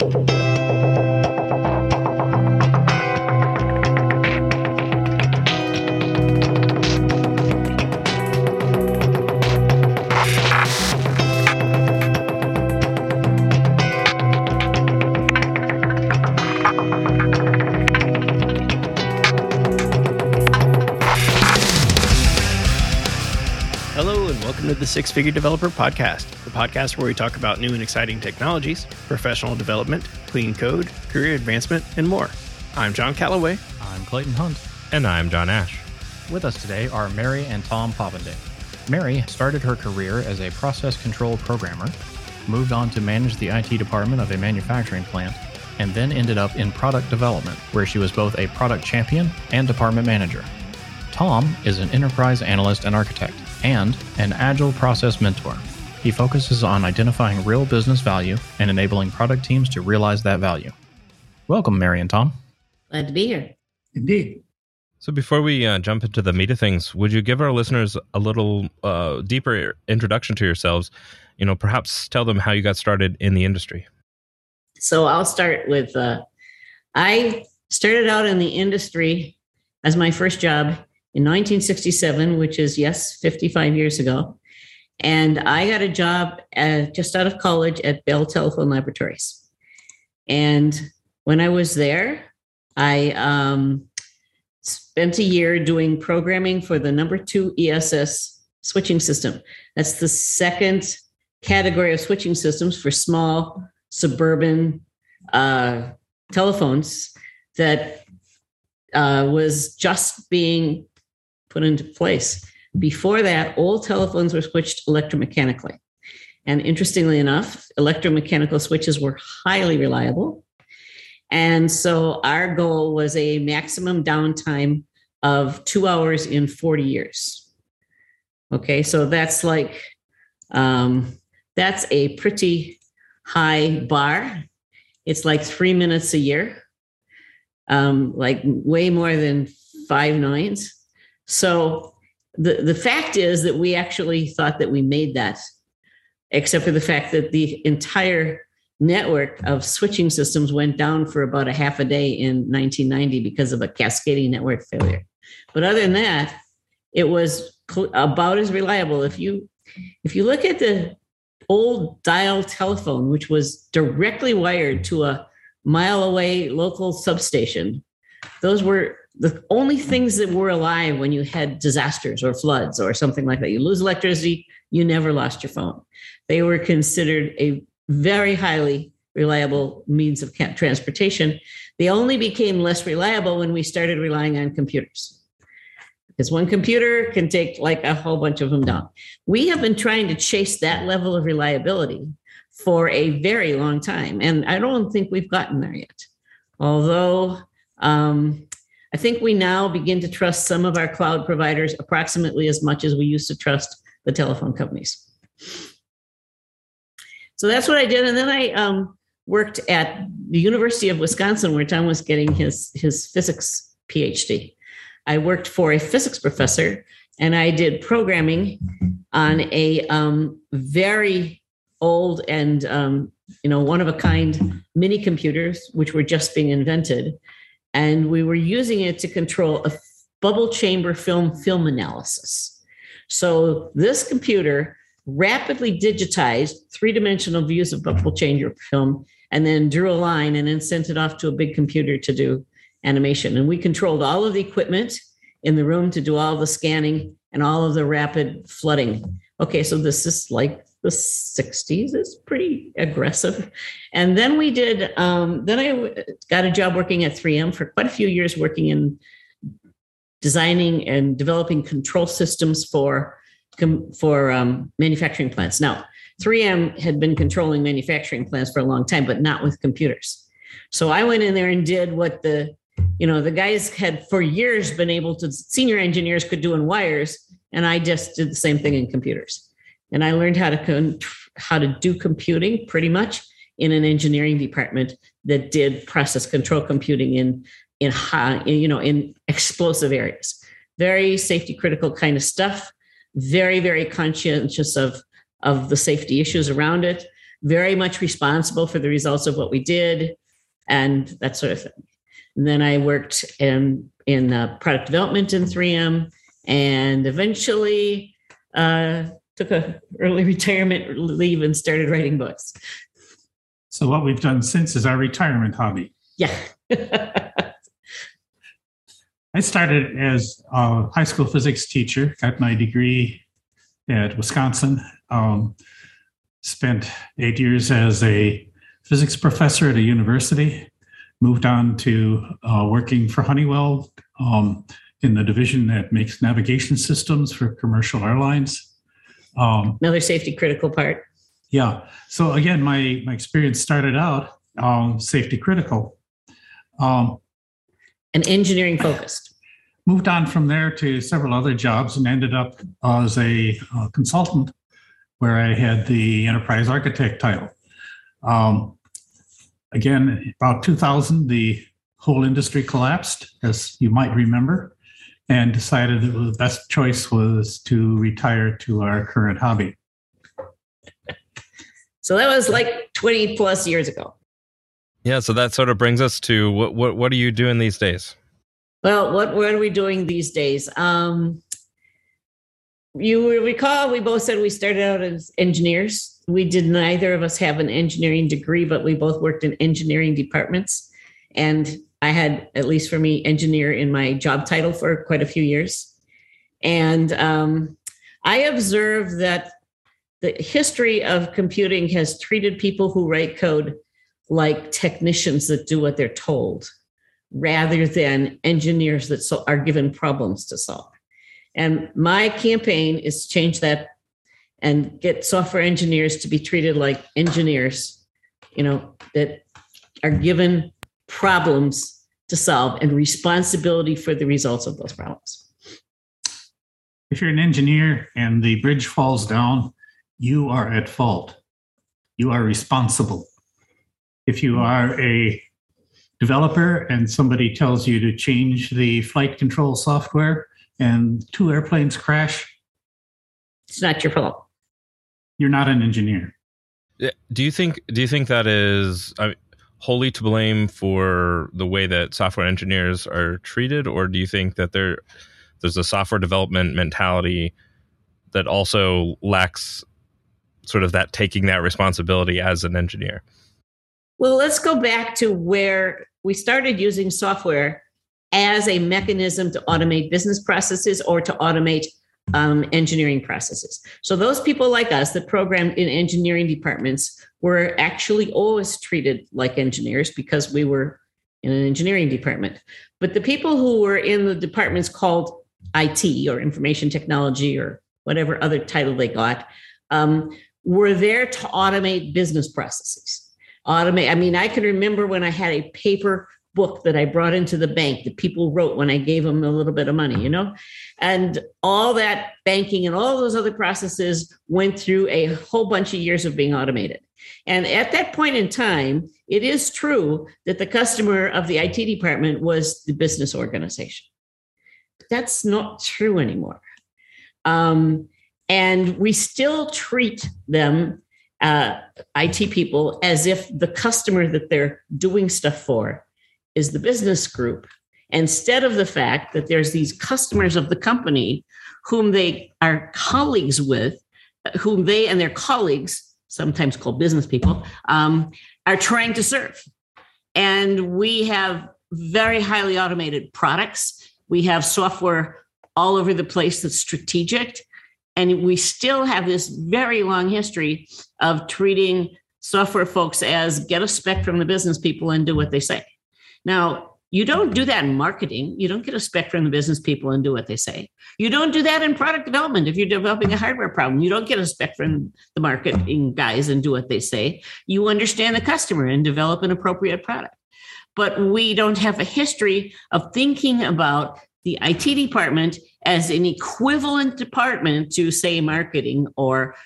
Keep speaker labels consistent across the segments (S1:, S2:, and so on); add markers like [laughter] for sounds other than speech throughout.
S1: the Six Figure Developer Podcast, the podcast where we talk about new and exciting technologies, professional development, clean code, career advancement, and more. I'm John Callaway.
S2: I'm Clayton Hunt.
S3: And I'm John Ash.
S2: With us today are Mary and Tom Poppendieck. Mary started her career as a process control programmer, moved on to manage the IT department of a manufacturing plant, and then ended up in product development, where she was both a product champion and department manager. Tom is an enterprise analyst and architect and an agile process mentor. He focuses on identifying real business value and enabling product teams to realize that value. Welcome, Mary and Tom.
S4: Glad to be here.
S5: Indeed.
S3: So, before we uh, jump into the meat of things, would you give our listeners a little uh, deeper introduction to yourselves? You know, perhaps tell them how you got started in the industry.
S4: So, I'll start with uh, I started out in the industry as my first job in 1967, which is, yes, 55 years ago. And I got a job at, just out of college at Bell Telephone Laboratories. And when I was there, I um, spent a year doing programming for the number two ESS switching system. That's the second category of switching systems for small suburban uh, telephones that uh, was just being put into place. Before that, all telephones were switched electromechanically. And interestingly enough, electromechanical switches were highly reliable. And so our goal was a maximum downtime of two hours in 40 years. Okay, so that's like, um, that's a pretty high bar. It's like three minutes a year, um, like way more than five nines. So the, the fact is that we actually thought that we made that, except for the fact that the entire network of switching systems went down for about a half a day in 1990 because of a cascading network failure. But other than that, it was about as reliable. If you if you look at the old dial telephone, which was directly wired to a mile away local substation, those were the only things that were alive when you had disasters or floods or something like that. You lose electricity, you never lost your phone. They were considered a very highly reliable means of transportation. They only became less reliable when we started relying on computers. Because one computer can take like a whole bunch of them down. We have been trying to chase that level of reliability for a very long time. And I don't think we've gotten there yet. Although um, I think we now begin to trust some of our cloud providers approximately as much as we used to trust the telephone companies. So that's what I did. And then I um, worked at the University of Wisconsin, where Tom was getting his, his physics PhD. I worked for a physics professor and I did programming on a um, very old and um, you know one of a kind mini computers which were just being invented and we were using it to control a bubble chamber film film analysis. So this computer rapidly digitized three-dimensional views of bubble chamber film and then drew a line and then sent it off to a big computer to do animation. And we controlled all of the equipment in the room to do all the scanning and all of the rapid flooding. Okay, so this is like the 60s is pretty aggressive. And then we did, um, then I got a job working at 3M for quite a few years, working in designing and developing control systems for, for um, manufacturing plants. Now, 3M had been controlling manufacturing plants for a long time, but not with computers. So I went in there and did what the, you know, the guys had for years been able to, senior engineers could do in wires, and I just did the same thing in computers and I learned how to con- how to do computing pretty much in an engineering department that did process control computing in in high, in, you know in explosive areas. Very safety critical kind of stuff. Very very conscientious of of the safety issues around it. very much responsible for the results of what we did and that sort of thing. And then I worked in in uh, product development in 3M, and eventually uh, took a early retirement leave and started writing books.
S5: So what we've done since is our retirement hobby.
S4: Yeah. [laughs]
S5: I started as a high school physics teacher, got my degree at Wisconsin, um, spent eight years as a physics professor at a university, moved on to uh, working for Honeywell um, in the division that makes navigation systems for commercial airlines.
S4: Um, Another safety critical part.
S5: Yeah. So again, my my experience started out um, safety critical.
S4: Um, and engineering focused.
S5: Moved on from there to several other jobs and ended up as a uh, consultant where I had the enterprise architect title. Um, again, about 2000, the whole industry collapsed, as you might remember, and decided that the best choice was to retire to our current hobby.
S4: So that was like 20 plus years ago.
S3: Yeah, so that sort of brings us to what what what are you doing these days?
S4: Well, what what are we doing these days? Um, you recall we both said we started out as engineers. We did neither of us have an engineering degree, but we both worked in engineering departments. And I had, at least for me, engineer in my job title for quite a few years. And um, I observed that the history of computing has treated people who write code like technicians that do what they're told rather than engineers that so are given problems to solve. And my campaign is to change that and get software engineers to be treated like engineers, you know, that are given problems to solve and responsibility for the results of those problems.
S5: If you're an engineer and the bridge falls down, you are at fault. You are responsible. If you are a developer and somebody tells you to change the flight control software and two airplanes crash,
S4: it's not your fault.
S5: You're not an engineer.
S3: Do you think? Do you think that is I wholly to blame for the way that software engineers are treated, or do you think that there there's a software development mentality that also lacks sort of that taking that responsibility as an engineer?
S4: Well, let's go back to where we started using software as a mechanism to automate business processes or to automate um, engineering processes. So those people like us that programmed in engineering departments were actually always treated like engineers because we were in an engineering department. But the people who were in the departments called IT or information technology or whatever other title they got um, were there to automate business processes. Automate. I mean, I can remember when I had a paper book that I brought into the bank that people wrote when I gave them a little bit of money, you know? And all that banking and all those other processes went through a whole bunch of years of being automated. And at that point in time, it is true that the customer of the IT department was the business organization. That's not true anymore. Um, and we still treat them, uh, IT people, as if the customer that they're doing stuff for is the business group instead of the fact that there's these customers of the company whom they are colleagues with, whom they and their colleagues, sometimes called business people, um, are trying to serve. And we have very highly automated products. We have software all over the place that's strategic. And we still have this very long history of treating software folks as get a spec from the business people and do what they say. Now, you don't do that in marketing. You don't get a spec from the business people and do what they say. You don't do that in product development. If you're developing a hardware problem, you don't get a spec from the marketing guys and do what they say. You understand the customer and develop an appropriate product. But we don't have a history of thinking about the IT department as an equivalent department to, say, marketing or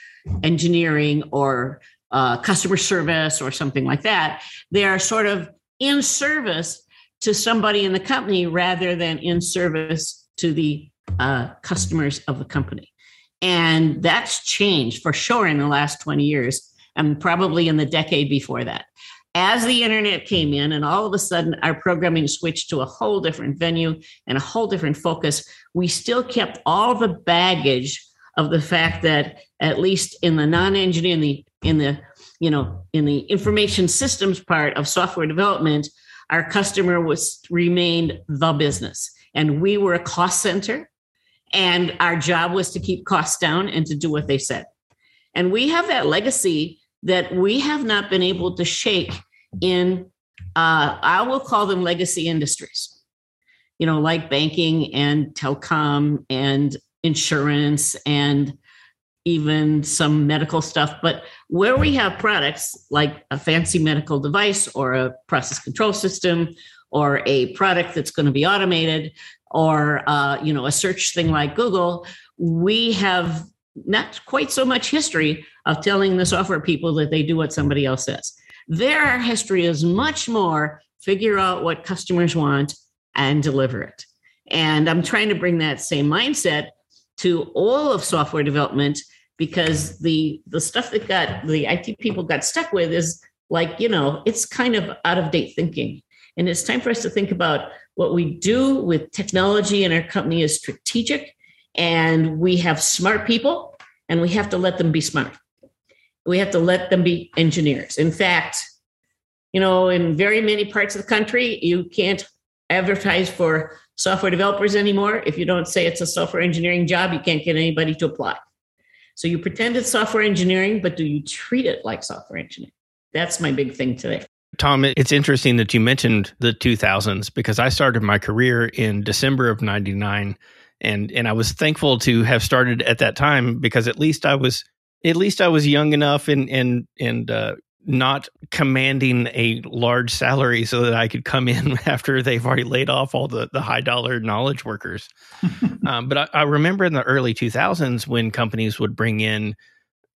S4: engineering or uh, customer service or something like that. They are sort of in service to somebody in the company rather than in service to the uh, customers of the company. And that's changed for sure in the last 20 years. and probably in the decade before that. As the internet came in, and all of a sudden our programming switched to a whole different venue and a whole different focus, we still kept all the baggage of the fact that at least in the non engineering, the in the you know in the information systems part of software development our customer was remained the business. And we were a cost center and our job was to keep costs down and to do what they said. And we have that legacy that we have not been able to shake in uh, i will call them legacy industries. You know like banking and telecom and insurance and even some medical stuff. But where we have products like a fancy medical device or a process control system or a product that's going to be automated or uh, you know a search thing like Google, we have not quite so much history of telling the software people that they do what somebody else says. Their history is much more figure out what customers want and deliver it. And I'm trying to bring that same mindset to all of software development because the the stuff that got the IT people got stuck with is like you know it's kind of out of date thinking. And it's time for us to think about what we do with technology in our company is strategic and we have smart people and we have to let them be smart. We have to let them be engineers. In fact you know in very many parts of the country you can't advertise for software developers anymore. If you don't say it's a software engineering job you can't get anybody to apply so you pretend it's software engineering, but do you treat it like software engineering? That's my big thing today.
S1: Tom, it's interesting that you mentioned the 2000s because I started my career in December of 99 and and I was thankful to have started at that time because at least I was at least I was young enough and and and uh, not commanding a large salary so that I could come in [laughs] after they've already laid off all the, the high dollar knowledge workers. [laughs] um, but I, I, remember in the early 2000s when companies would bring in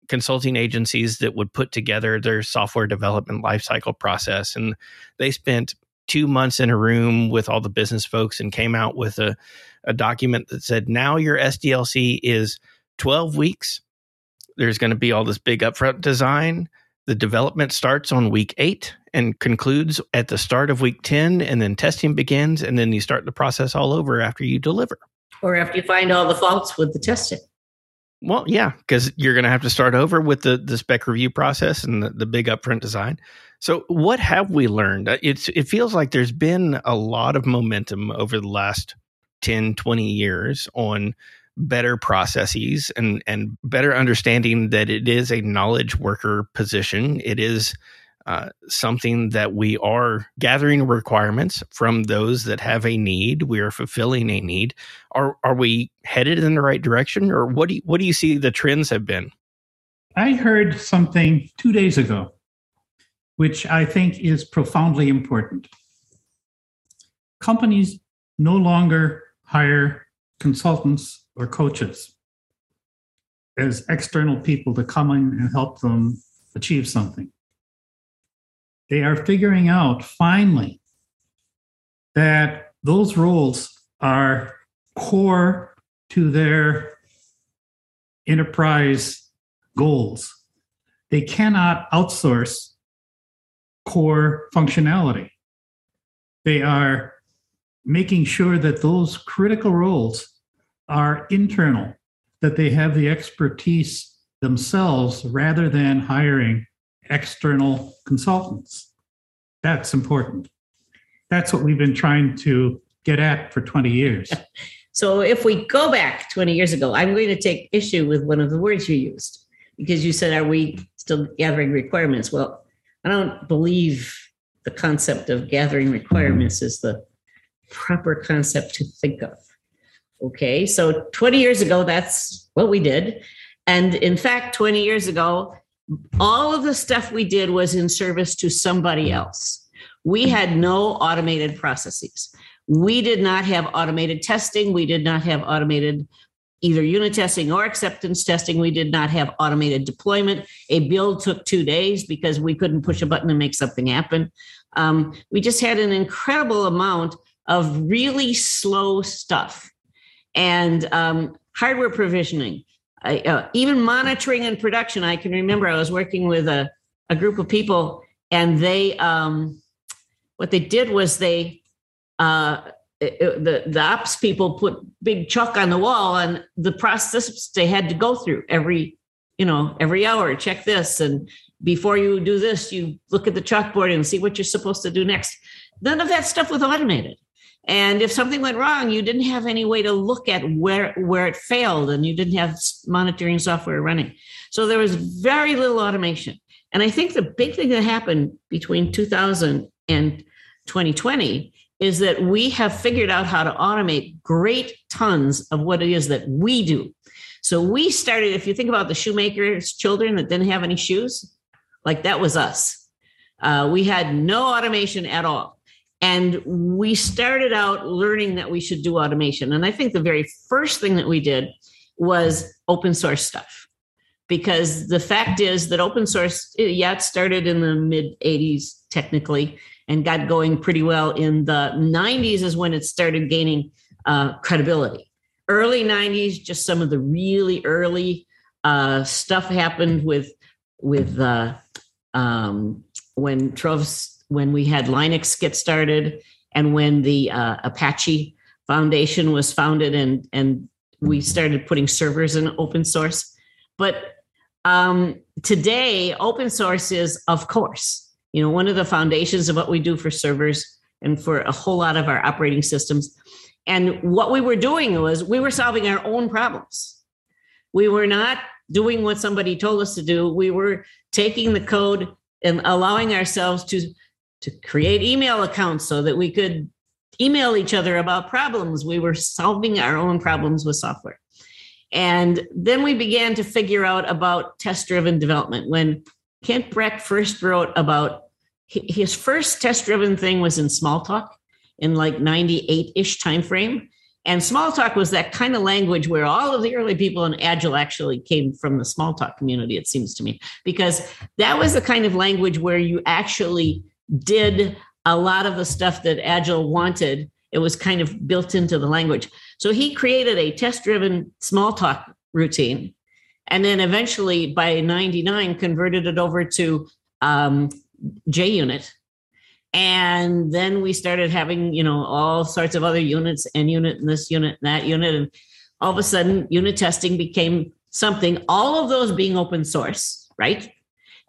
S1: consulting agencies that would put together their software development lifecycle process. And they spent two months in a room with all the business folks and came out with a, a document that said, now your SDLC is 12 weeks. There's going to be all this big upfront design the development starts on week eight and concludes at the start of week 10, and then testing begins, and then you start the process all over after you deliver.
S4: Or after you find all the faults with the testing.
S1: Well, yeah, because you're going to have to start over with the, the spec review process and the, the big upfront design. So, what have we learned? Uh, it's it feels like there's been a lot of momentum over the last 10, 20 years on better processes and and better understanding that it is a knowledge worker position. It is uh, something that we are gathering requirements from those that have a need. We are fulfilling a need. Are are we headed in the right direction, or what do you, what do you see the trends have been?
S5: I heard something two days ago, which I think is profoundly important. Companies no longer hire consultants or coaches as external people to come in and help them achieve something. They are figuring out finally that those roles are core to their enterprise goals. They cannot outsource core functionality. They are making sure that those critical roles are internal, that they have the expertise themselves rather than hiring external consultants. That's important. That's what we've been trying to get at for 20 years. [laughs]
S4: So if we go back 20 years ago, I'm going to take issue with one of the words you used because you said, Are we still gathering requirements? Well, I don't believe the concept of gathering requirements is the proper concept to think of. Okay, so 20 years ago, that's what we did. And in fact, 20 years ago, all of the stuff we did was in service to somebody else. We had no automated processes. We did not have automated testing. We did not have automated either unit testing or acceptance testing. We did not have automated deployment. A build took two days because we couldn't push a button and make something happen. Um, we just had an incredible amount of really slow stuff and um, hardware provisioning. I, uh, even monitoring and production. I can remember I was working with a, a group of people, and they um, what they did was they uh, it, the the ops people put big chalk on the wall, and the process they had to go through every you know every hour. Check this, and before you do this, you look at the chalkboard and see what you're supposed to do next. None of that stuff was automated. And if something went wrong, you didn't have any way to look at where where it failed, and you didn't have monitoring software running. So there was very little automation. And I think the big thing that happened between 2000 and 2020 is that we have figured out how to automate great tons of what it is that we do. So we started, if you think about the shoemakers' children that didn't have any shoes, like that was us. Uh, we had no automation at all. And we started out learning that we should do automation. And I think the very first thing that we did was open source stuff. Because the fact is that open source, yeah, it started in the mid 80s technically and got going pretty well in the 90s, is when it started gaining uh, credibility. Early 90s, just some of the really early uh, stuff happened with with uh, um, when Torvalds, when we had Linux get started, and when the uh, Apache Foundation was founded, and and we started putting servers in open source. But um, today, open source is, of course, you know, one of the foundations of what we do for servers and for a whole lot of our operating systems. And what we were doing was we were solving our own problems. We were not doing what somebody told us to do. We were taking the code and allowing ourselves to to create email accounts so that we could email each other about problems. We were solving our own problems with software. And then we began to figure out about test driven development. When Kent Beck first wrote about his first test driven thing was in Smalltalk in like 98 ish timeframe. And Smalltalk was that kind of language where all of the early people in Agile actually came from the Smalltalk community, it seems to me, because that was the kind of language where you actually did a lot of the stuff that Agile wanted. It was kind of built into the language. So he created a test driven Smalltalk routine. And then eventually by 99, converted it over to um, JUnit and then we started having, you know, all sorts of other units and unit and this unit and that unit. And all of a sudden, unit testing became something, all of those being open source, right?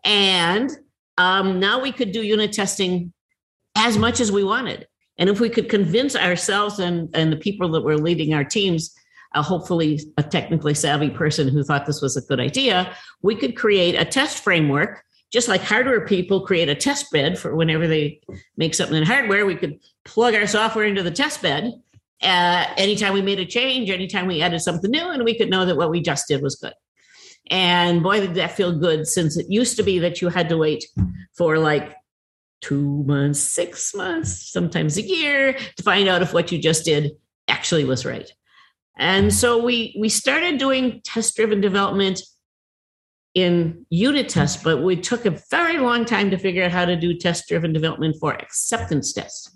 S4: And um, now we could do unit testing as much as we wanted. And if we could convince ourselves and, and the people that were leading our teams, uh, hopefully a technically savvy person who thought this was a good idea, we could create a test framework just like hardware people create a test bed for whenever they make something in hardware, we could plug our software into the test bed. Uh, anytime we made a change, anytime we added something new, and we could know that what we just did was good. And boy, did that feel good since it used to be that you had to wait for like two months, six months, sometimes a year to find out if what you just did actually was right. And so we we started doing test driven development in unit tests, but we took a very long time to figure out how to do test driven development for acceptance tests.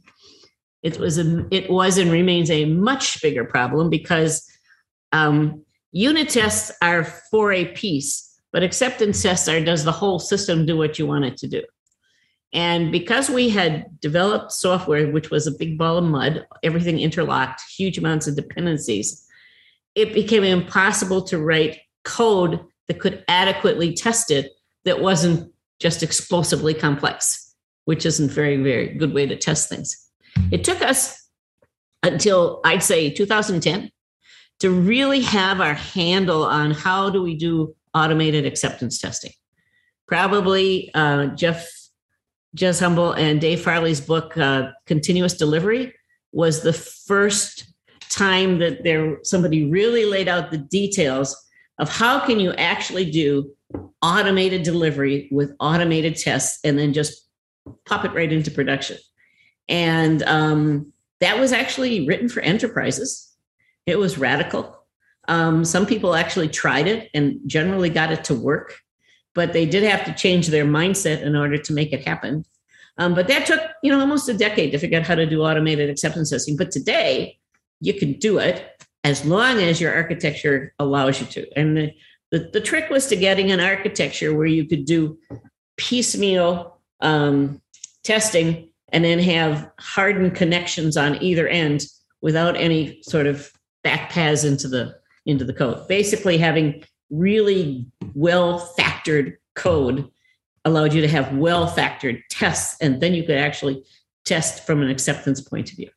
S4: It was a, it was and remains a much bigger problem because um, unit tests are for a piece, but acceptance tests are does the whole system do what you want it to do? And because we had developed software, which was a big ball of mud, everything interlocked, huge amounts of dependencies, it became impossible to write code that could adequately test it that wasn't just explosively complex, which isn't very, very good way to test things. It took us until I'd say 2010 to really have our handle on how do we do automated acceptance testing. Probably uh, Jeff Jez Humble and Dave Farley's book, uh, Continuous Delivery, was the first time that there somebody really laid out the details of how can you actually do automated delivery with automated tests and then just pop it right into production. And um, that was actually written for enterprises. It was radical. Um, some people actually tried it and generally got it to work, but they did have to change their mindset in order to make it happen. Um, but that took, you know, almost a decade to figure out how to do automated acceptance testing. But today, you can do it as long as your architecture allows you to. And the, the trick was to getting an architecture where you could do piecemeal um, testing and then have hardened connections on either end without any sort of back paths into the into the code. Basically, having really well factored code allowed you to have well factored tests, and then you could actually test from an acceptance point of view.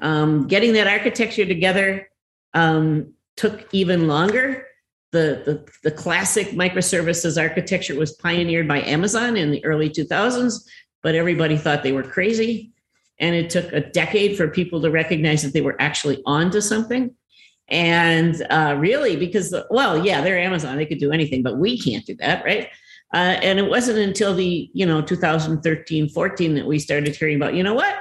S4: Um, getting that architecture together um, took even longer. The, the, the classic microservices architecture was pioneered by Amazon in the early 2000s, but everybody thought they were crazy. And it took a decade for people to recognize that they were actually onto something. And uh, really, because, well, yeah, they're Amazon, they could do anything, but we can't do that, right? Uh, and it wasn't until the, you know, 2013, 14 that we started hearing about, you know what?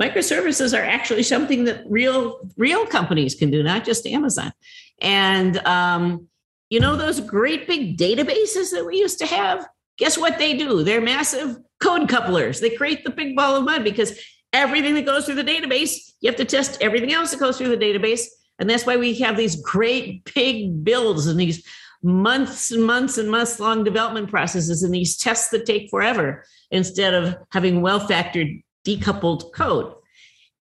S4: Microservices are actually something that real, real companies can do, not just Amazon. And, um, you know, those great big databases that we used to have, guess what they do? They're massive code couplers. They create the big ball of mud because everything that goes through the database, you have to test everything else that goes through the database. And that's why we have these great big builds and these months and months and months long development processes and these tests that take forever instead of having well factored decoupled code.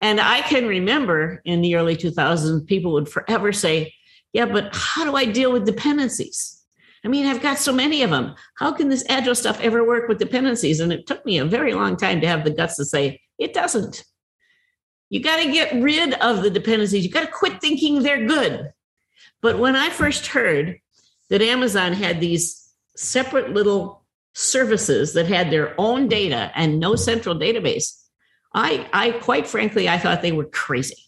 S4: And I can remember in the early 2000s, people would forever say, Yeah, but how do I deal with dependencies? I mean, I've got so many of them. How can this agile stuff ever work with dependencies? And it took me a very long time to have the guts to say, It doesn't. You got to get rid of the dependencies. You got to quit thinking they're good. But when I first heard that Amazon had these separate little services that had their own data and no central database, I, I quite frankly, I thought they were crazy.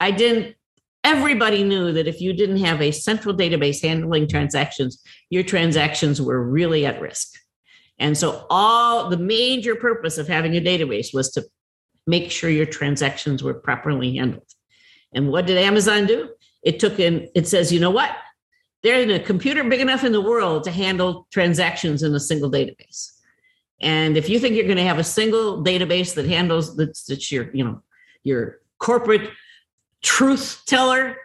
S4: I didn't, everybody knew that if you didn't have a central database handling transactions, your transactions were really at risk. And so, all the major purpose of having a database was to make sure your transactions were properly handled. And what did Amazon do? It took in, it says, you know what? They're in a computer big enough in the world to handle transactions in a single database. And if you think you're going to have a single database that handles that's, that's your, you know, your corporate truth teller,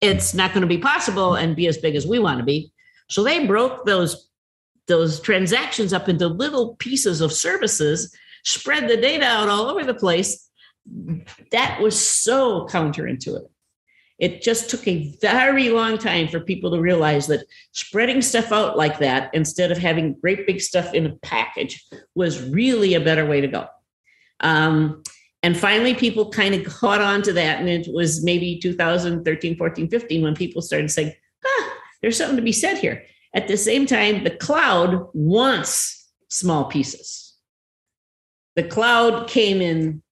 S4: it's not going to be possible and be as big as we want to be. So they broke those those transactions up into little pieces of services, spread the data out all over the place. That was so counterintuitive. It just took a very long time for people to realize that spreading stuff out like that instead of having great big stuff in a package was really a better way to go. Um, and finally, people kind of caught on to that. And it was maybe 2013, 14, 15 when people started saying, ah, there's something to be said here. At the same time, the cloud wants small pieces. The cloud came in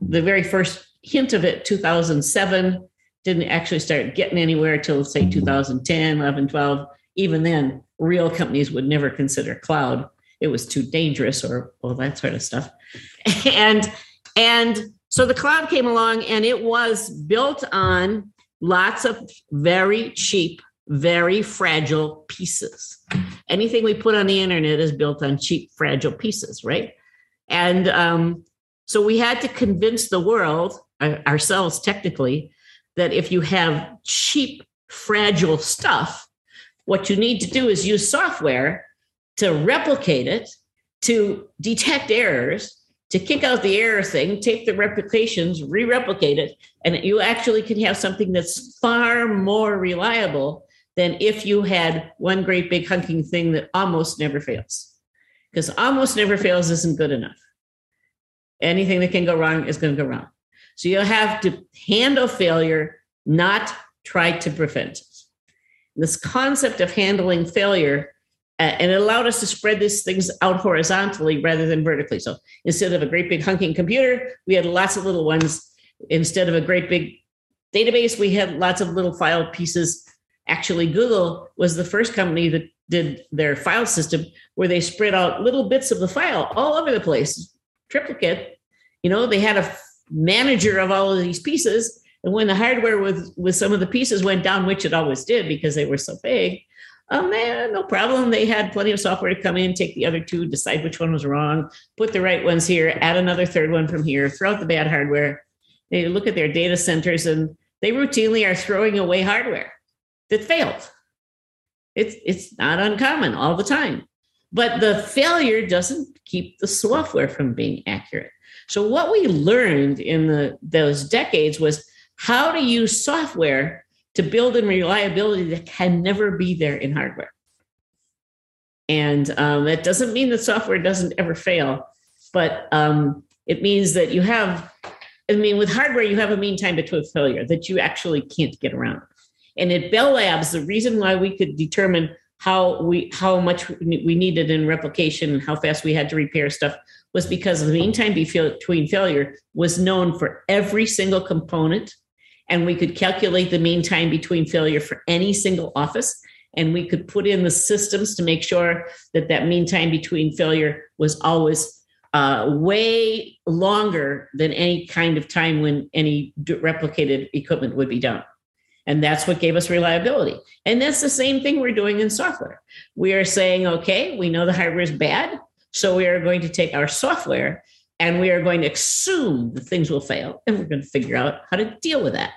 S4: the very first hint of it, 2007 didn't actually start getting anywhere until say 2010 11 12 even then real companies would never consider cloud. It was too dangerous or all that sort of stuff. [laughs] And and so the cloud came along and it was built on lots of very cheap very fragile pieces. Anything we put on the internet is built on cheap fragile pieces right and um, so we had to convince the world uh, ourselves technically that if you have cheap, fragile stuff, what you need to do is use software to replicate it, to detect errors, to kick out the error thing, take the replications, re replicate it, and you actually can have something that's far more reliable than if you had one great big hunking thing that almost never fails. Because almost never fails isn't good enough. Anything that can go wrong is going to go wrong. So you have to handle failure, not try to prevent it. This concept of handling failure, uh, and it allowed us to spread these things out horizontally rather than vertically. So instead of a great big hunking computer, we had lots of little ones. Instead of a great big database, we had lots of little file pieces. Actually, Google was the first company that did their file system where they spread out little bits of the file all over the place, triplicate. You know, they had a manager of all of these pieces. And when the hardware with, with some of the pieces went down, which it always did because they were so big, um, they, no problem. They had plenty of software to come in, take the other two, decide which one was wrong, put the right ones here, add another third one from here, throw out the bad hardware. They look at their data centers and they routinely are throwing away hardware that failed. It's it's not uncommon all the time. But the failure doesn't keep the software from being accurate. So what we learned in the those decades was how to use software to build in reliability that can never be there in hardware. And um, that doesn't mean that software doesn't ever fail, but um, it means that you have, I mean, with hardware, you have a mean time between failure that you actually can't get around. And at Bell Labs, the reason why we could determine how we how much we needed in replication and how fast we had to repair stuff was because the mean time between failure was known for every single component and we could calculate the mean time between failure for any single office and we could put in the systems to make sure that that mean time between failure was always uh, way longer than any kind of time when any replicated equipment would be done. And that's what gave us reliability. And that's the same thing we're doing in software. We are saying, okay, we know the hardware is bad. So we are going to take our software and we are going to assume that things will fail and we're going to figure out how to deal with that.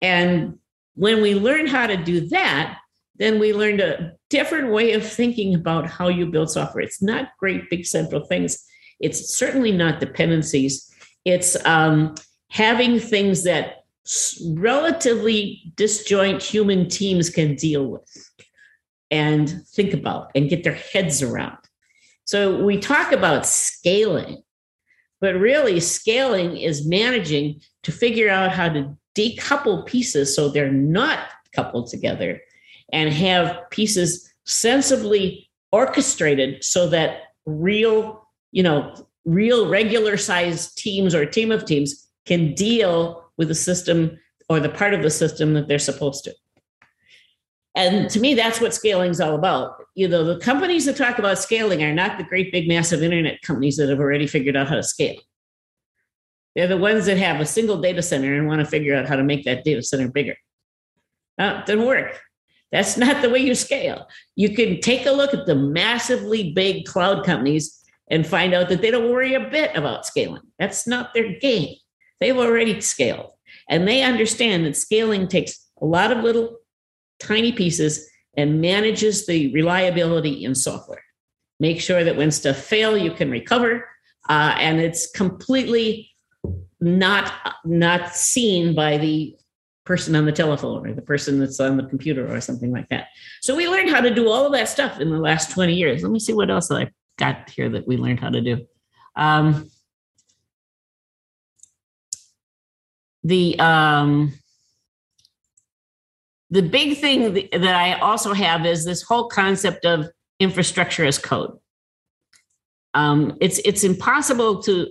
S4: And when we learn how to do that, then we learned a different way of thinking about how you build software. It's not great big central things. It's certainly not dependencies. It's um, having things that relatively disjoint human teams can deal with and think about and get their heads around. So we talk about scaling, but really scaling is managing to figure out how to decouple pieces so they're not coupled together and have pieces sensibly orchestrated so that real, you know, real regular sized teams or team of teams can deal with the system or the part of the system that they're supposed to. And to me, that's what scaling is all about. You know, the companies that talk about scaling are not the great big massive internet companies that have already figured out how to scale. They're the ones that have a single data center and want to figure out how to make that data center bigger. Uh, doesn't work. That's not the way you scale. You can take a look at the massively big cloud companies and find out that they don't worry a bit about scaling. That's not their game. They've already scaled and they understand that scaling takes a lot of little tiny pieces and manages the reliability in software. Make sure that when stuff fail, you can recover, uh, and it's completely not not seen by the person on the telephone or the person that's on the computer or something like that. So we learned how to do all of that stuff in the last 20 years. Let me see what else I've got here that we learned how to do. Um, the um, the big thing that I also have is this whole concept of infrastructure as code. Um, it's it's impossible to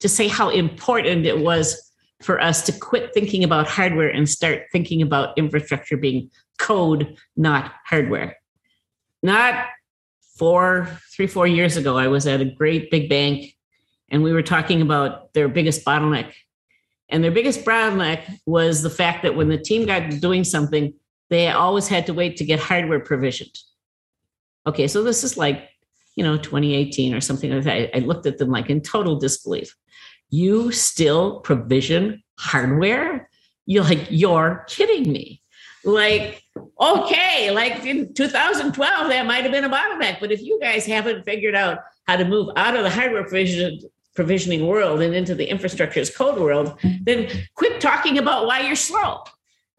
S4: to say how important it was for us to quit thinking about hardware and start thinking about infrastructure being code, not hardware. Not four, three, four years ago, I was at a great big bank and we were talking about their biggest bottleneck. And their biggest bottleneck was the fact that when the team got doing something, they always had to wait to get hardware provisioned. Okay, so this is like, you know, 2018 or something like that. I looked at them like in total disbelief you still provision hardware? You're like, you're kidding me. Like, okay, like in 2012, that might have been a bottleneck. But if you guys haven't figured out how to move out of the hardware provision, provisioning world and into the infrastructure as code world, then quit talking about why you're slow.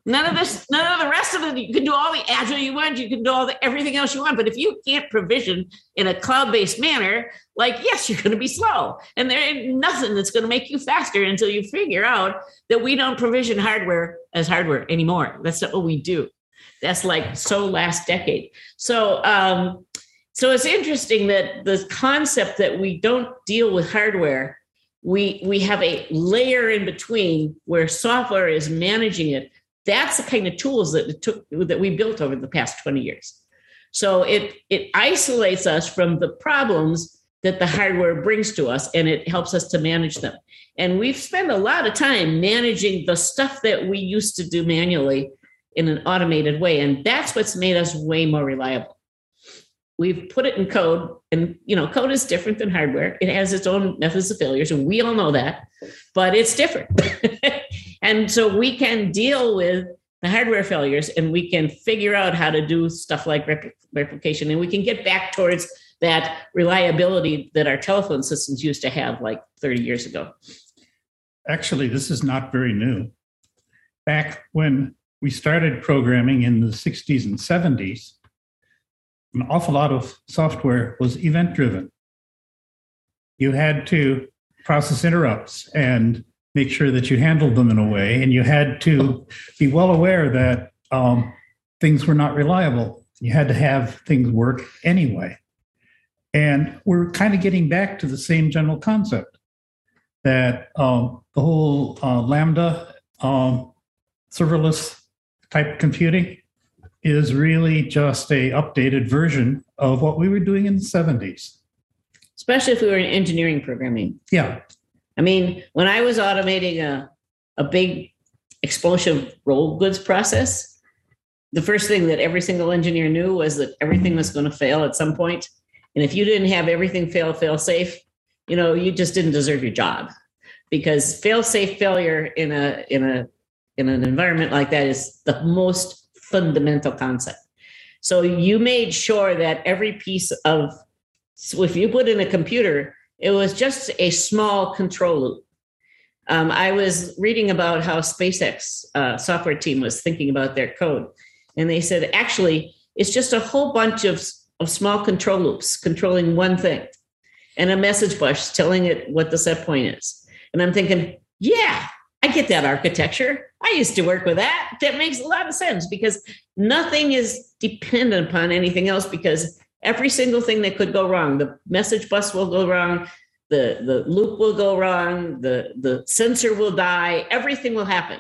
S4: None of this, none of the rest of it. You can do all the agile you want. You can do all the everything else you want. But if you can't provision in a cloud-based manner, like yes, you're going to be slow, and there ain't nothing that's going to make you faster until you figure out that we don't provision hardware as hardware anymore. That's not what we do. That's like so last decade. So, um, so it's interesting that the concept that we don't deal with hardware we we have a layer in between where software is managing it that's the kind of tools that it took that we built over the past 20 years. So it it isolates us from the problems that the hardware brings to us and it helps us to manage them. And we've spent a lot of time managing the stuff that we used to do manually in an automated way and that's what's made us way more reliable. We've put it in code and you know code is different than hardware. It has its own methods of failures and we all know that, but it's different. [laughs] And so we can deal with the hardware failures and we can figure out how to do stuff like repl- replication and we can get back towards that reliability that our telephone systems used to have like 30 years ago.
S5: Actually, this is not very new. Back when we started programming in the 60s and 70s, an awful lot of software was event driven. You had to process interrupts and make sure that you handled them in a way, and you had to be well aware that um, things were not reliable. You had to have things work anyway. And we're kind of getting back to the same general concept that um, the whole uh, Lambda um, serverless type computing is really just a updated version of what we were doing in the 70s.
S4: Especially if we were in engineering programming.
S5: Yeah.
S4: I mean, when I was automating a, a big explosive roll goods process, the first thing that every single engineer knew was that everything was going to fail at some point. And if you didn't have everything fail, fail safe, you know, you just didn't deserve your job because fail safe failure in a, in a, in an environment like that is the most fundamental concept. So you made sure that every piece of, so if you put in a computer, it was just a small control loop. Um, I was reading about how SpaceX uh, software team was thinking about their code, and they said actually it's just a whole bunch of, of small control loops controlling one thing, and a message bus telling it what the set point is. And I'm thinking, yeah, I get that architecture. I used to work with that. That makes a lot of sense because nothing is dependent upon anything else because every single thing that could go wrong, the message bus will go wrong, the, the loop will go wrong, the, the sensor will die, everything will happen.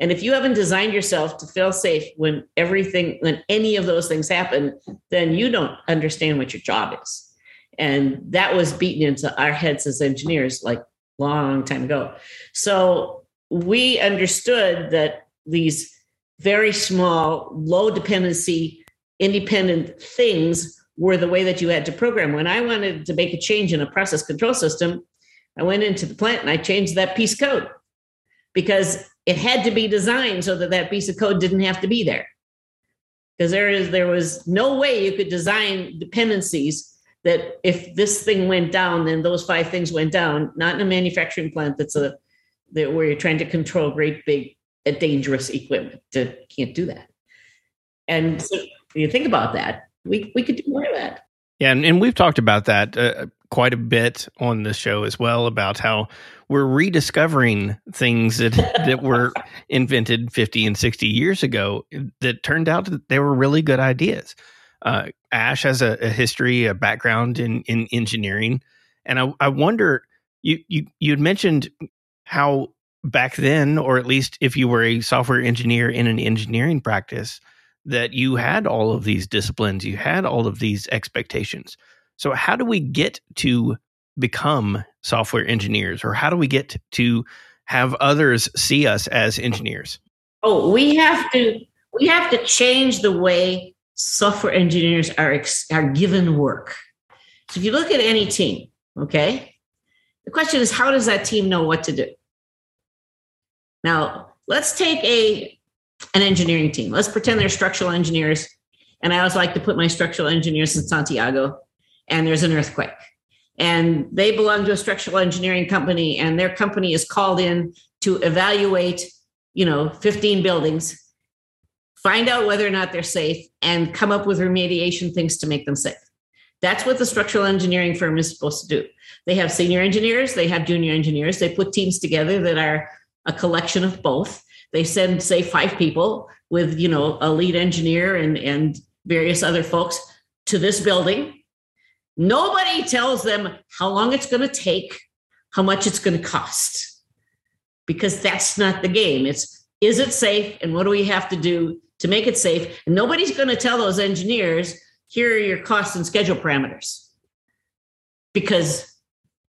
S4: And if you haven't designed yourself to fail safe when everything, when any of those things happen, then you don't understand what your job is. And that was beaten into our heads as engineers like long time ago. So we understood that these very small, low dependency, independent things were the way that you had to program. When I wanted to make a change in a process control system, I went into the plant and I changed that piece of code because it had to be designed so that that piece of code didn't have to be there. Because there is there was no way you could design dependencies that if this thing went down, then those five things went down. Not in a manufacturing plant that's a that where you're trying to control great big uh, dangerous equipment. To, can't do that. And so you think about that, we we could do more of that.
S1: Yeah, and, and we've talked about that uh, quite a bit on the show as well about how we're rediscovering things that that were invented 50 and 60 years ago that turned out that they were really good ideas. Uh, Ash has a, a, history, a background in in engineering, and I, I wonder you you you had mentioned how back then, or at least if you were a software engineer in an engineering practice, that you had all of these disciplines, you had all of these expectations. So, how do we get to become software engineers, or how do we get to have others see us as engineers?
S4: Oh, we have to we have to change the way software engineers are ex- are given work. So, if you look at any team, okay, the question is, how does that team know what to do? Now, let's take a an engineering team. Let's pretend they're structural engineers. And I always like to put my structural engineers in Santiago, and there's an earthquake. And they belong to a structural engineering company, and their company is called in to evaluate, you know, 15 buildings, find out whether or not they're safe, and come up with remediation things to make them safe. That's what the structural engineering firm is supposed to do. They have senior engineers, they have junior engineers, they put teams together that are a collection of both. They send say five people with you know a lead engineer and and various other folks to this building. Nobody tells them how long it's going to take how much it's going to cost because that's not the game. It's is it safe and what do we have to do to make it safe? And nobody's going to tell those engineers here are your cost and schedule parameters because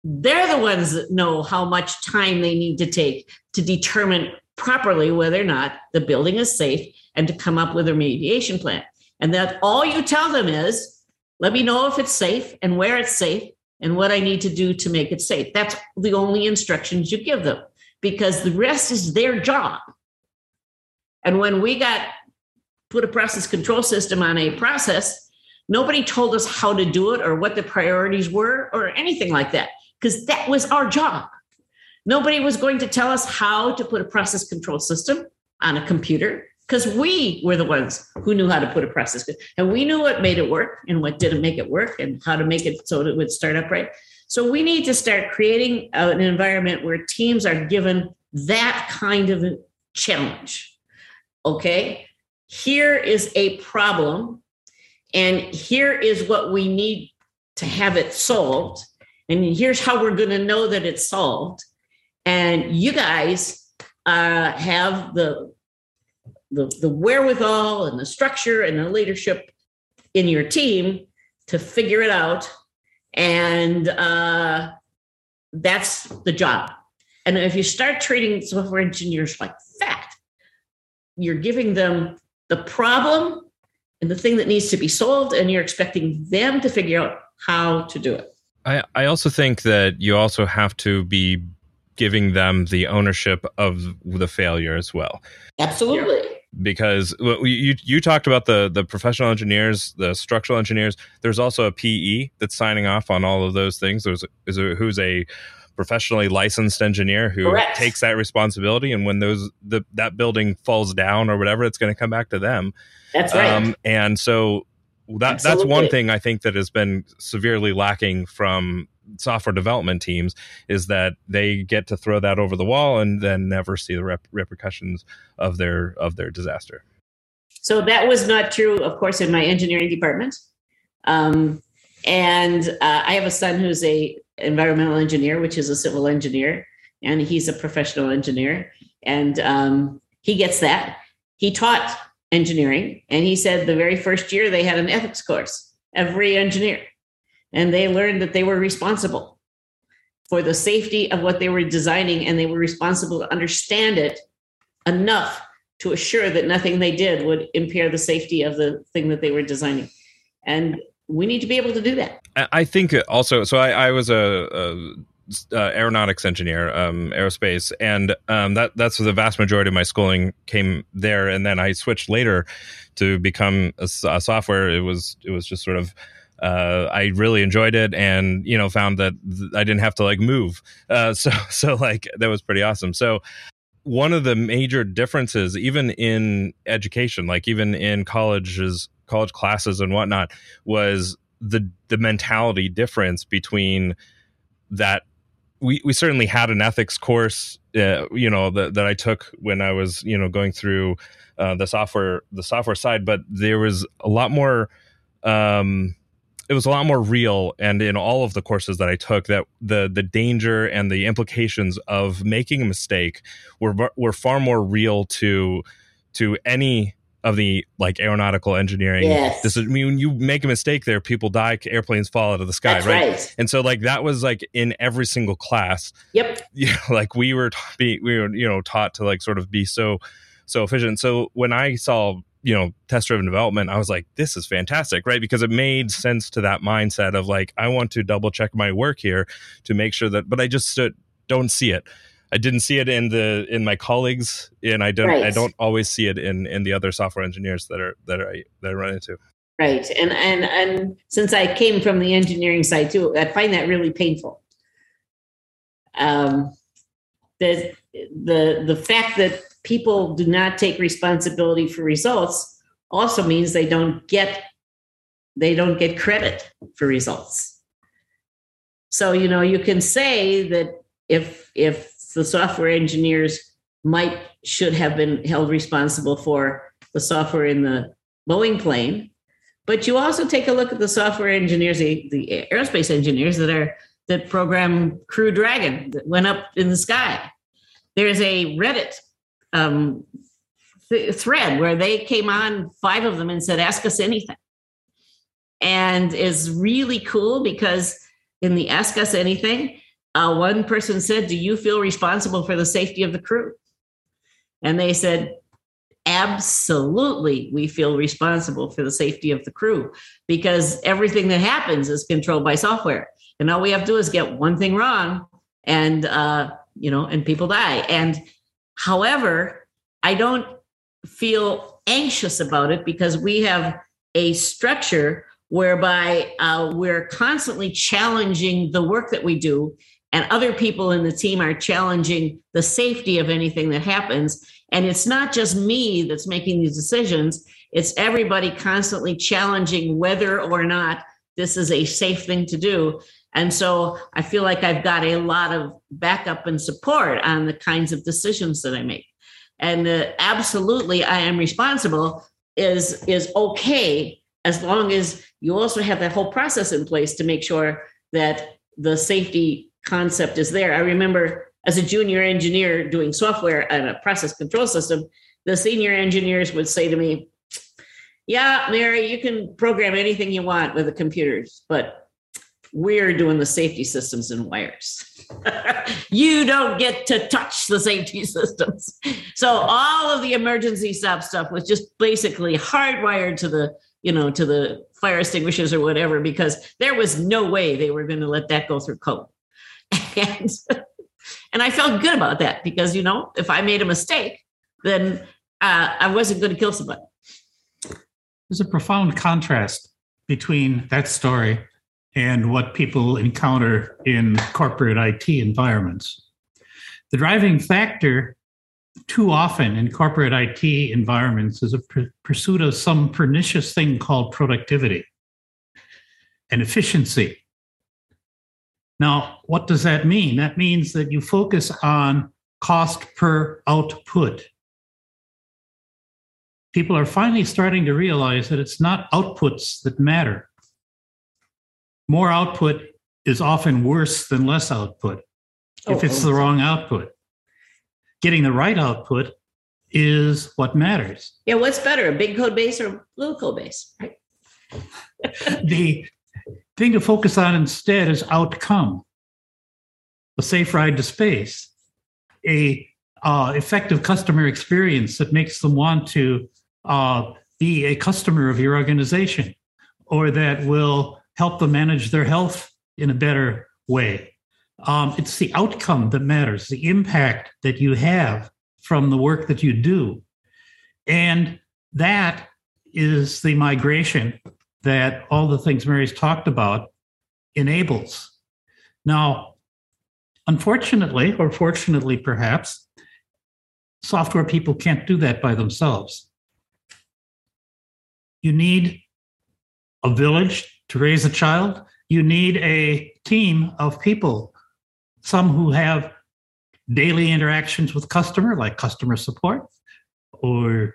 S4: they're the ones that know how much time they need to take to determine properly whether or not the building is safe and to come up with a remediation plan. And that all you tell them is, let me know if it's safe and where it's safe and what I need to do to make it safe. That's the only instructions you give them because the rest is their job. And when we got put a process control system on a process, nobody told us how to do it or what the priorities were or anything like that, because that was our job. Nobody was going to tell us how to put a process control system on a computer because we were the ones who knew how to put a process and we knew what made it work and what didn't make it work and how to make it so it would start up right. So we need to start creating an environment where teams are given that kind of challenge. Okay, here is a problem, and here is what we need to have it solved, and here's how we're going to know that it's solved. And you guys uh, have the, the the wherewithal and the structure and the leadership in your team to figure it out, and uh, that's the job. And if you start treating software engineers like that, you're giving them the problem and the thing that needs to be solved, and you're expecting them to figure out how to do it.
S3: I, I also think that you also have to be giving them the ownership of the failure as well.
S4: Absolutely.
S3: Because you you talked about the the professional engineers, the structural engineers. There's also a PE that's signing off on all of those things. There's is a, who's a professionally licensed engineer who Correct. takes that responsibility and when those the that building falls down or whatever it's going to come back to them
S4: that's right um,
S3: and so that Absolutely. that's one thing i think that has been severely lacking from software development teams is that they get to throw that over the wall and then never see the rep- repercussions of their of their disaster
S4: so that was not true of course in my engineering department um, and uh, i have a son who's a environmental engineer, which is a civil engineer, and he's a professional engineer, and um, he gets that. He taught engineering, and he said the very first year they had an ethics course, every engineer, and they learned that they were responsible for the safety of what they were designing, and they were responsible to understand it enough to assure that nothing they did would impair the safety of the thing that they were designing. And we need to be able to do that.
S3: I think also, so I, I was a, a uh, aeronautics engineer, um, aerospace, and um, that that's the vast majority of my schooling came there. And then I switched later to become a, a software. It was it was just sort of uh, I really enjoyed it, and you know found that th- I didn't have to like move. Uh, so [laughs] so like that was pretty awesome. So one of the major differences, even in education, like even in colleges college classes and whatnot was the the mentality difference between that we, we certainly had an ethics course uh, you know that, that I took when I was you know going through uh, the software the software side but there was a lot more um, it was a lot more real and in all of the courses that I took that the the danger and the implications of making a mistake were were far more real to to any of the like aeronautical engineering.
S4: Yes.
S3: This is I mean when you make a mistake there, people die, airplanes fall out of the sky, right?
S4: right?
S3: And so like that was like in every single class.
S4: Yep. [laughs]
S3: Yeah, like we were be we were you know taught to like sort of be so so efficient. So when I saw you know test driven development i was like this is fantastic right because it made sense to that mindset of like i want to double check my work here to make sure that but i just stood, don't see it I didn't see it in the in my colleagues, and I don't right. I don't always see it in in the other software engineers that are that I that I run into.
S4: Right, and and and since I came from the engineering side too, I find that really painful. Um, the the the fact that people do not take responsibility for results also means they don't get they don't get credit for results. So you know you can say that if if the software engineers might should have been held responsible for the software in the Boeing plane. But you also take a look at the software engineers, the, the aerospace engineers that are that program Crew Dragon that went up in the sky. There's a Reddit um, th- thread where they came on five of them and said, "Ask us anything," and is really cool because in the "Ask Us Anything," uh, one person said, Do you feel responsible for the safety of the crew? And they said, Absolutely, we feel responsible for the safety of the crew because everything that happens is controlled by software. And all we have to do is get one thing wrong and, uh, you know, and people die. And however, I don't feel anxious about it because we have a structure whereby uh, we're constantly challenging the work that we do and other people in the team are challenging the safety of anything that happens. And it's not just me that's making these decisions. It's everybody constantly challenging whether or not this is a safe thing to do. And so i feel like i've got a lot of backup and support on the kinds of decisions that i make. And uh, absolutely i am responsible is is okay as long as you also have that whole process in place to make sure that the safety concept is there. I remember as a junior engineer doing software and a process control system, the senior engineers would say to me, Yeah, Mary, you can program anything you want with the computers, but we're doing the safety systems and wires. [laughs] you don't get to touch the safety systems. So all of the emergency stop stuff was just basically hardwired to the you know, to the fire extinguishers or whatever, because there was no way they were going to let that go through code. And, [laughs] and I felt good about that because, you know, if I made a mistake, then uh, I wasn't going to kill somebody.
S5: There's a profound contrast between that story and what people encounter in corporate IT environments. The driving factor too often in corporate IT environments is a pr- pursuit of some pernicious thing called productivity and efficiency. Now, what does that mean? That means that you focus on cost per output. People are finally starting to realize that it's not outputs that matter. More output is often worse than less output if oh, it's the oh. wrong output getting the right output is what matters.
S4: Yeah, what's better, a big code base or a little code base? Right. [laughs]
S5: the thing to focus on instead is outcome. A safe ride to space, a uh, effective customer experience that makes them want to uh, be a customer of your organization, or that will help them manage their health in a better way. Um, it's the outcome that matters, the impact that you have from the work that you do. And that is the migration that all the things Mary's talked about enables. Now, unfortunately, or fortunately perhaps, software people can't do that by themselves. You need a village to raise a child. You need a team of people some who have daily interactions with customer like customer support or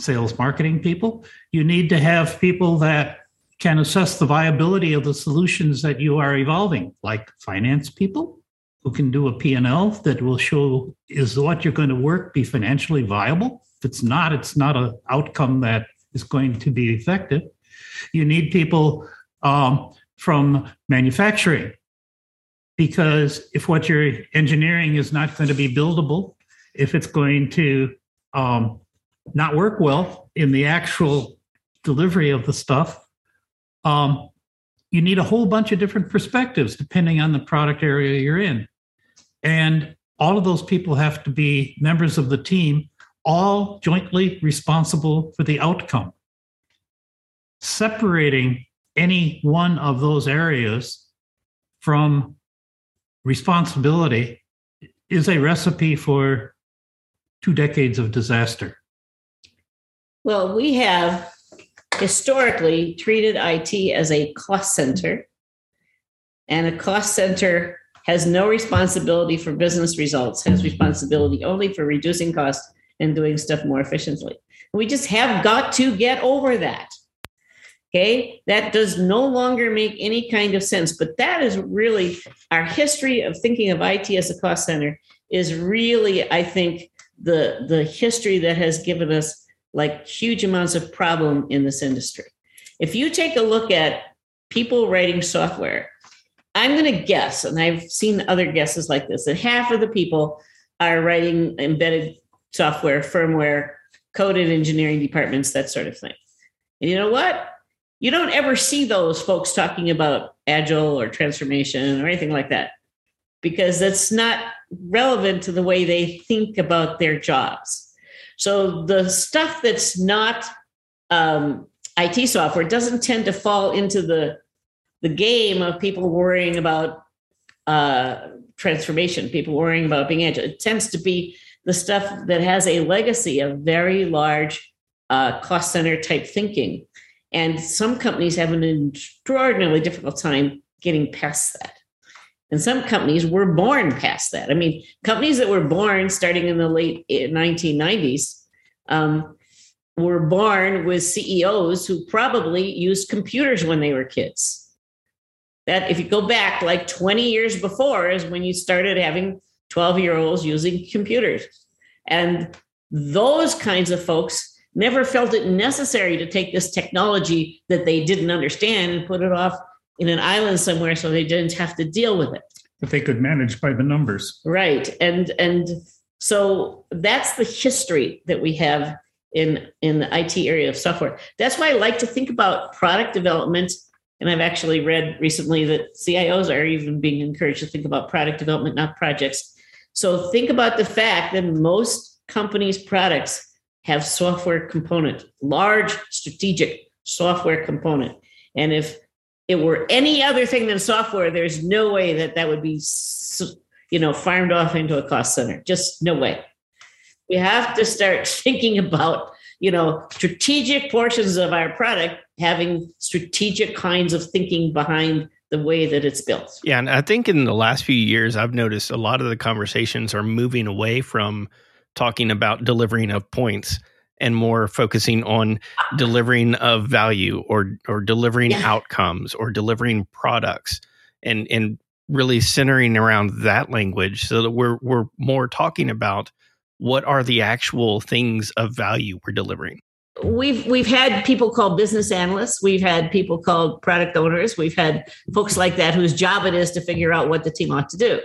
S5: sales marketing people you need to have people that can assess the viability of the solutions that you are evolving like finance people who can do a p&l that will show is what you're going to work be financially viable? If it's not it's not an outcome that is going to be effective. You need people um, from manufacturing. Because if what you're engineering is not going to be buildable, if it's going to um, not work well in the actual delivery of the stuff, um, you need a whole bunch of different perspectives depending on the product area you're in. And all of those people have to be members of the team, all jointly responsible for the outcome. Separating any one of those areas from responsibility is a recipe for two decades of disaster.
S4: Well, we have historically treated IT as a cost center, and a cost center has no responsibility for business results, has responsibility only for reducing costs and doing stuff more efficiently. We just have got to get over that. Okay, that does no longer make any kind of sense. But that is really our history of thinking of IT as a cost center is really, I think, the the history that has given us like huge amounts of problem in this industry. If you take a look at people writing software, I'm going to guess, and I've seen other guesses like this, that half of the people are writing embedded software, firmware, coded engineering departments, that sort of thing. And you know what? you don't ever see those folks talking about agile or transformation or anything like that because that's not relevant to the way they think about their jobs. So the stuff that's not um, IT software doesn't tend to fall into the the game of people worrying about uh, transformation, people worrying about being agile. It tends to be the stuff that has a legacy of very large uh, cost center type thinking. And some companies have an extraordinarily difficult time getting past that. And some companies were born past that. I mean, companies that were born starting in the late 1990s um, were born with CEOs who probably used computers when they were kids. That if you go back like 20 years before is when you started having 12 year olds using computers. And those kinds of folks never felt it necessary to take this technology that they didn't understand and put it off in an island somewhere so they didn't have to deal with it.
S5: But they could manage by the numbers.
S4: Right. And and so that's the history that we have in in the IT area of software. That's why I like to think about product development. And I've actually read recently that CIOs are even being encouraged to think about product development, not projects. So think about the fact that most companies' products have software component, large strategic software component. And if it were any other thing than software, there's no way that that would be, you know, farmed off into a cost center. Just no way. We have to start [laughs] thinking about, you know, strategic portions of our product having strategic kinds of thinking behind the way that it's built.
S1: Yeah, and I think in the last few years, I've noticed a lot of the conversations are moving away from talking about delivering of points and more focusing on delivering of value or or delivering yeah. outcomes or delivering products and and really centering around that language so that we're we're more talking about what are the actual things of value we're delivering.
S4: We've we've had people called business analysts. We've had people called product owners. We've had folks like that whose job it is to figure out what the team ought to do.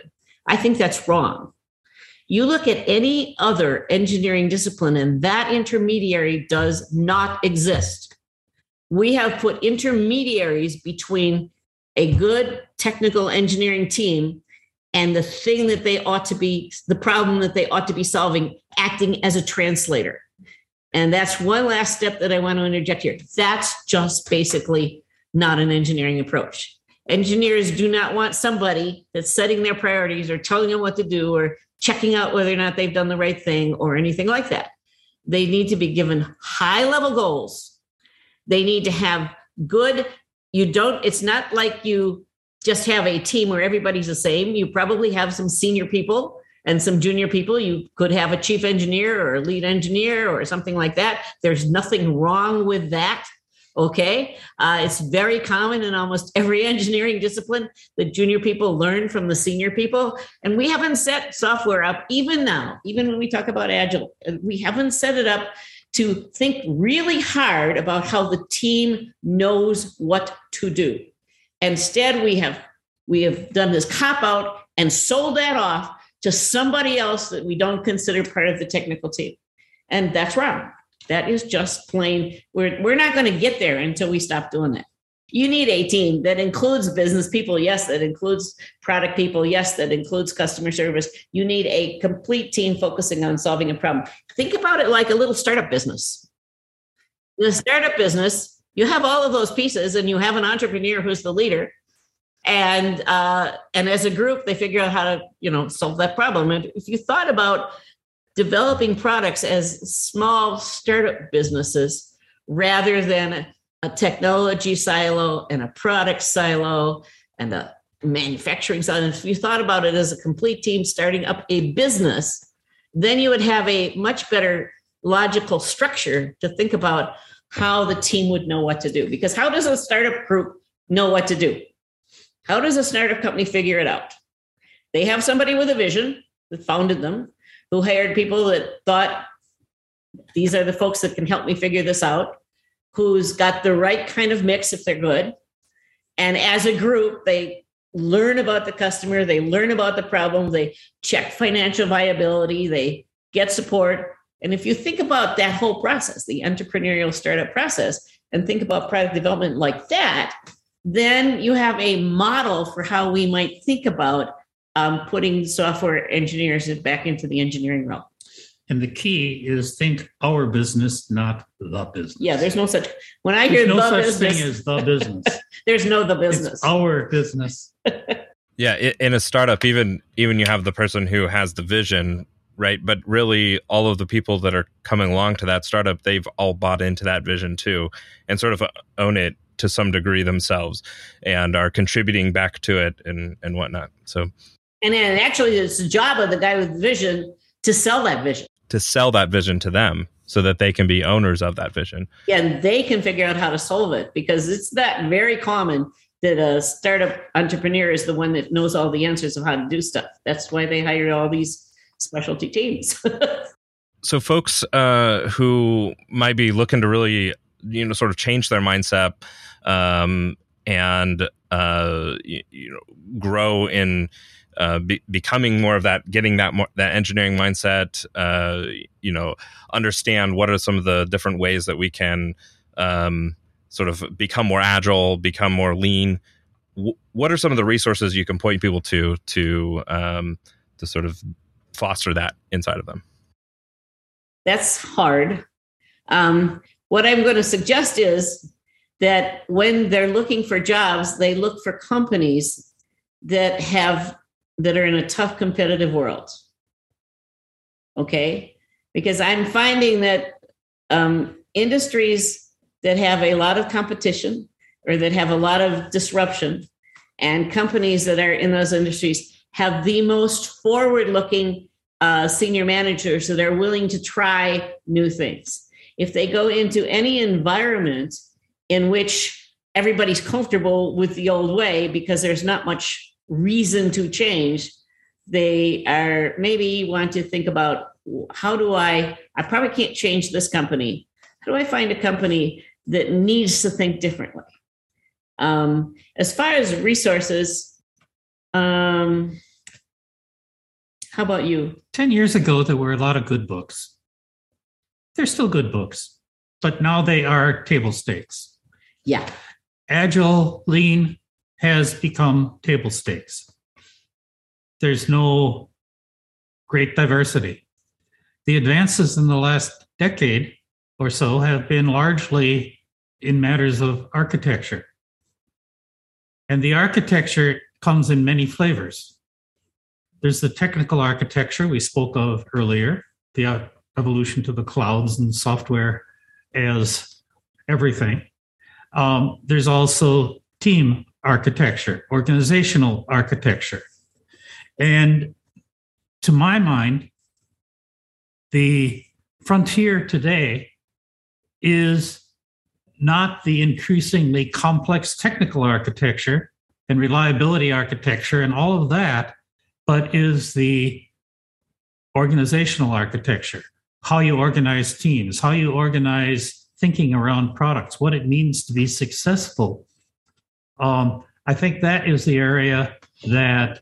S4: I think that's wrong you look at any other engineering discipline, and that intermediary does not exist. We have put intermediaries between a good technical engineering team and the thing that they ought to be, the problem that they ought to be solving, acting as a translator. And that's one last step that I want to interject here. That's just basically not an engineering approach. Engineers do not want somebody that's setting their priorities or telling them what to do or checking out whether or not they've done the right thing or anything like that. They need to be given high level goals. They need to have good, you don't, it's not like you just have a team where everybody's the same. You probably have some senior people and some junior people. You could have a chief engineer or a lead engineer or something like that. There's nothing wrong with that. Okay. Uh, it's very common in almost [laughs] every engineering discipline that junior people learn from the senior people. And we haven't set software up, even now, even when we talk about Agile, uh, we haven't set it up to think really hard about how the team knows what to do. Instead, we have we have done this cop out and sold that off to somebody else that we don't consider part of the technical team. And that's wrong. That is just plain. We're we're not going to get there until we stop doing that. You need a team that includes business people, yes, that includes product people, yes, that includes customer service. You need a complete team focusing on solving a problem. Think about it like a little startup business. The startup business, you have all of those pieces, and you have an entrepreneur who's the leader, and uh, and as a group, they figure out how to you know solve that problem. And if you thought about developing products as small startup businesses rather than a technology silo and a product silo and a manufacturing silo. If you thought about it as a complete team starting up a business, then you would have a much better logical structure to think about how the team would know what to do. Because how does a startup group know what to do? How does a startup company figure it out? They have somebody with a vision that founded them who hired people that thought these are the folks that can help me figure this out, who's got the right kind of mix if they're good. And as a group, they learn about the customer, they learn about the problem, they check financial viability, they get support. And if you think about that whole process, the entrepreneurial startup process, and think about product development like that, then you have a model for how we might think about um, putting software engineers back into the engineering realm.
S5: And the key is think our business, not the business.
S4: Yeah, there's no such. When I hear
S5: no
S4: the
S5: such
S4: business,
S5: thing as the business. [laughs]
S4: there's no the business.
S5: It's our business. [laughs]
S3: Yeah, in a startup, even even you have the person who has the vision, right? But really, all of the people that are coming along to that startup, they've all bought into that vision too, and sort of uh, own it to some degree themselves, and are contributing back to it and and whatnot. So
S4: and then actually, it's the job of the guy with the vision to sell that vision.
S3: to sell that vision to them, so that they can be owners of that vision.
S4: Yeah, and they can figure out how to solve it because it's that very common that a startup entrepreneur is the one that knows all the answers of how to do stuff. That's why they hire all these specialty teams. [laughs]
S3: so folks uh, who might be looking to really you know sort of change their mindset um, and uh, you, you know grow in uh, be, becoming more of that getting that more, that engineering mindset uh, you know understand what are some of the different ways that we can um, sort of become more agile become more lean w- what are some of the resources you can point people to to um, to sort of foster that inside of them
S4: That's hard. Um, what I'm going to suggest is that when they're looking for jobs, they look for companies that have that are in a tough competitive world. Okay, because I'm finding that um, industries that have a lot of competition or that have a lot of disruption, and companies that are in those industries have the most forward-looking uh, senior managers that are willing to try new things. If they go into any environment in which everybody's comfortable with the old way because there's not much reason to change, they are maybe want to think about how do I, I probably can't change this company. How do I find a company that needs to think differently? Um, as far as resources, um, how about you?
S5: 10 years ago, there were a lot of good books. They're still good books, but now they are table stakes.
S4: Yeah.
S5: Agile, lean has become table stakes. There's no great diversity. The advances in the last decade or so have been largely in matters of architecture. And the architecture comes in many flavors. There's the technical architecture we spoke of earlier, the uh, evolution to the clouds and software as everything. Um, there's also team architecture, organizational architecture. And to my mind, the frontier today is not the increasingly complex technical architecture and reliability architecture and all of that, but is the organizational architecture, how you organize teams, how you organize thinking around products, what it means to be successful. Um, I think that is the area that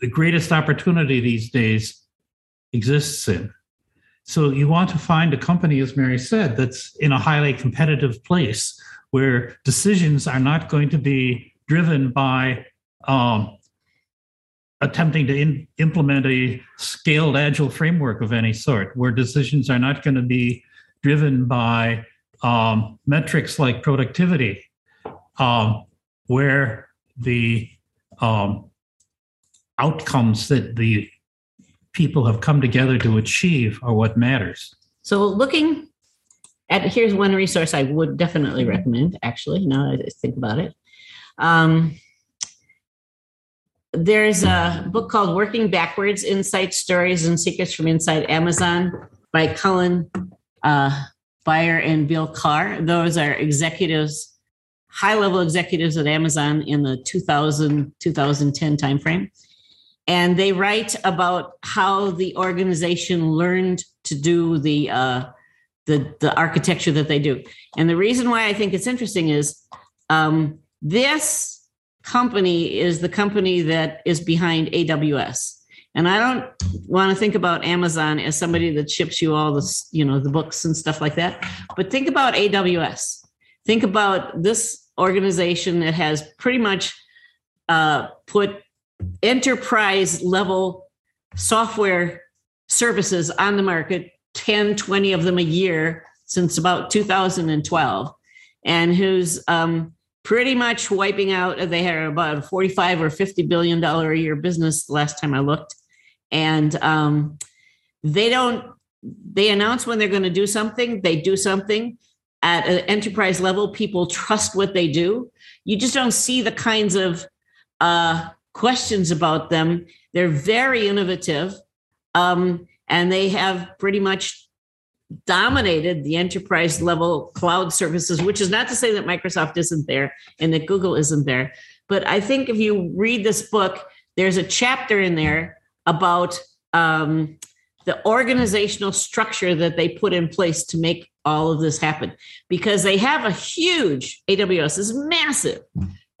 S5: the greatest opportunity these days exists in. So you want to find a company, as Mary said, that's in a highly competitive place where decisions are not going to be driven by um, attempting to in, implement a scaled agile framework of any sort, where decisions are not going to be driven by um, metrics like productivity, um, where the um, outcomes that the people have come together to achieve are what matters.
S4: So looking at here's one resource I would definitely recommend. Actually, now that I think about it, um, there's a book called "Working Backwards: Insight Stories and Secrets from Inside Amazon" by Colin uh, Bryar and Bill Carr. Those are executives, high-level executives at Amazon in the 2000 2010 timeframe and they write about how the organization learned to do the uh, the the architecture that they do. And the reason why I think it's interesting is um, this company is the company that is behind AWS. And I don't want to think about Amazon as somebody that ships you all the you know the books and stuff like that, but think about AWS. Think about this organization that has pretty much uh, put enterprise level software services on the market, 10, 20 of them a year since about 2012, and who's um, pretty much wiping out. They had about a 45 or 50 billion dollar a year business last time I looked, and um, they don't. They announce when they're going to do something. They do something at an enterprise level. People trust what they do. You just don't see the kinds of uh, questions about them. They're very innovative, um, and they have pretty much dominated the enterprise level cloud services, which is not to say that Microsoft isn't there and that Google isn't there. But I think if you read this book, there's a chapter in there about um, the organizational structure that they put in place to make all of this happen because they have a huge AWS is massive.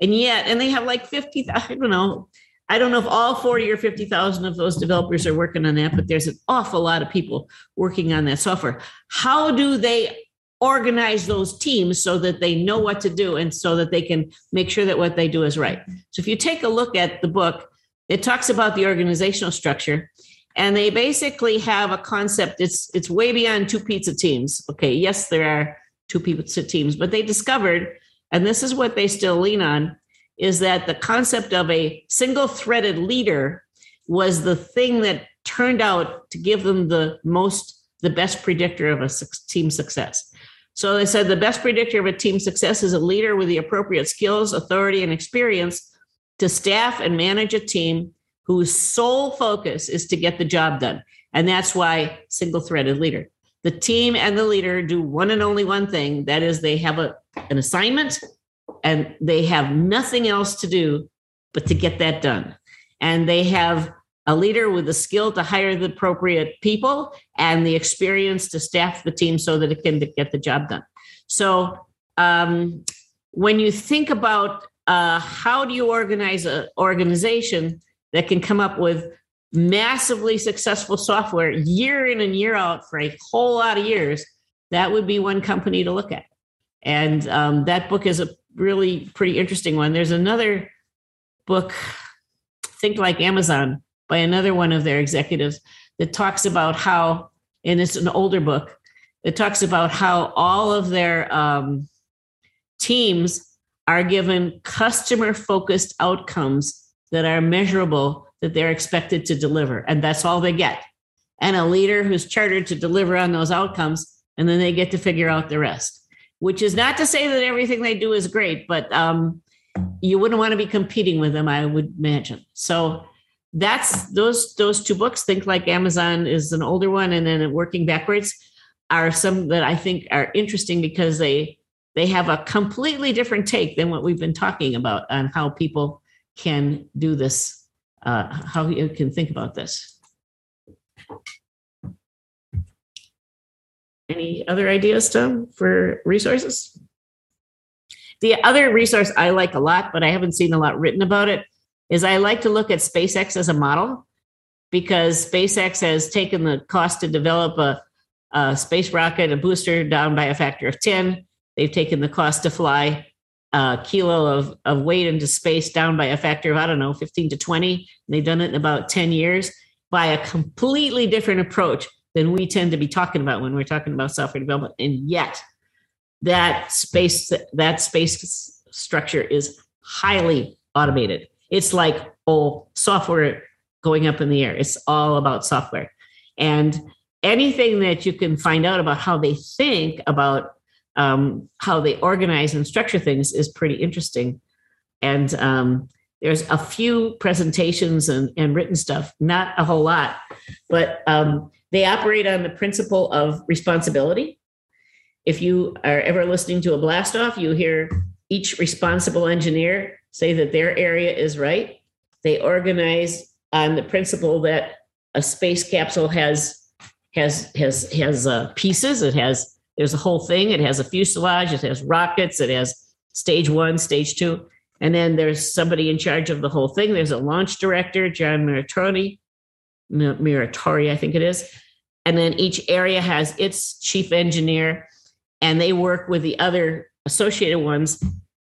S4: And yet, and they have like 50, I don't know, I don't know if all 40 or 50,000 of those developers are working on that, but there's an awful lot of people working on that software. How do they organize those teams so that they know what to do and so that they can make sure that what they do is right? So if you take a look at the book, it talks about the organizational structure and they basically have a concept it's it's way beyond two pizza teams. Okay, yes there are two pizza teams, but they discovered and this is what they still lean on is that the concept of a single threaded leader was the thing that turned out to give them the most the best predictor of a team success so they said the best predictor of a team success is a leader with the appropriate skills authority and experience to staff and manage a team whose sole focus is to get the job done and that's why single threaded leader the team and the leader do one and only one thing that is they have a, an assignment and they have nothing else to do but to get that done. And they have a leader with the skill to hire the appropriate people and the experience to staff the team so that it can get the job done. So, um, when you think about uh, how do you organize an organization that can come up with massively successful software year in and year out for a whole lot of years, that would be one company to look at. And um, that book is a really pretty interesting one. There's another book, Think Like Amazon, by another one of their executives that talks about how, and it's an older book, it talks about how all of their um, teams are given customer focused outcomes that are measurable that they're expected to deliver. And that's all they get. And a leader who's chartered to deliver on those outcomes, and then they get to figure out the rest which is not to say that everything they do is great, but um, you wouldn't want to be competing with them, I would imagine. So that's those those two books. Think like Amazon is an older one, and then working backwards are some that I think are interesting because they they have a completely different take than what we've been talking about on how people can do this, uh, how you can think about this. Any other ideas, Tom, for resources? The other resource I like a lot, but I haven't seen a lot written about it, is I like to look at SpaceX as a model because SpaceX has taken the cost to develop a, a space rocket, a booster, down by a factor of 10. They've taken the cost to fly a kilo of, of weight into space down by a factor of, I don't know, 15 to 20. They've done it in about 10 years by a completely different approach than we tend to be talking about when we're talking about software development. And yet, that space that space structure is highly automated. It's like oh, software going up in the air. It's all about software, and anything that you can find out about how they think about um, how they organize and structure things is pretty interesting. And um, there's a few presentations and, and written stuff, not a whole lot, but um, they operate on the principle of responsibility. If you are ever listening to a blast off, you hear each responsible engineer say that their area is right. They organize on the principle that a space capsule has has has has uh, pieces. It has there's a whole thing. It has a fuselage. It has rockets. It has stage one, stage two, and then there's somebody in charge of the whole thing. There's a launch director, John Muratore, Muratore, I think it is. And then each area has its chief engineer, and they work with the other associated ones.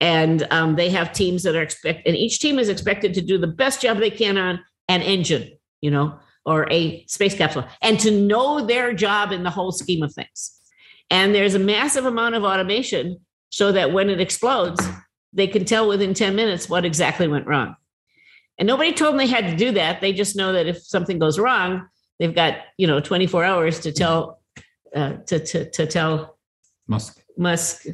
S4: And um, they have teams that are expect, and each team is expected to do the best job they can on an engine, you know, or a space capsule and to know their job in the whole scheme of things. And there's a massive amount of automation so that when it explodes, they can tell within 10 minutes what exactly went wrong. And nobody told them they had to do that. They just know that if something goes wrong, they've got, you know, 24 hours to tell uh, to, to, to tell
S5: Musk.
S4: Musk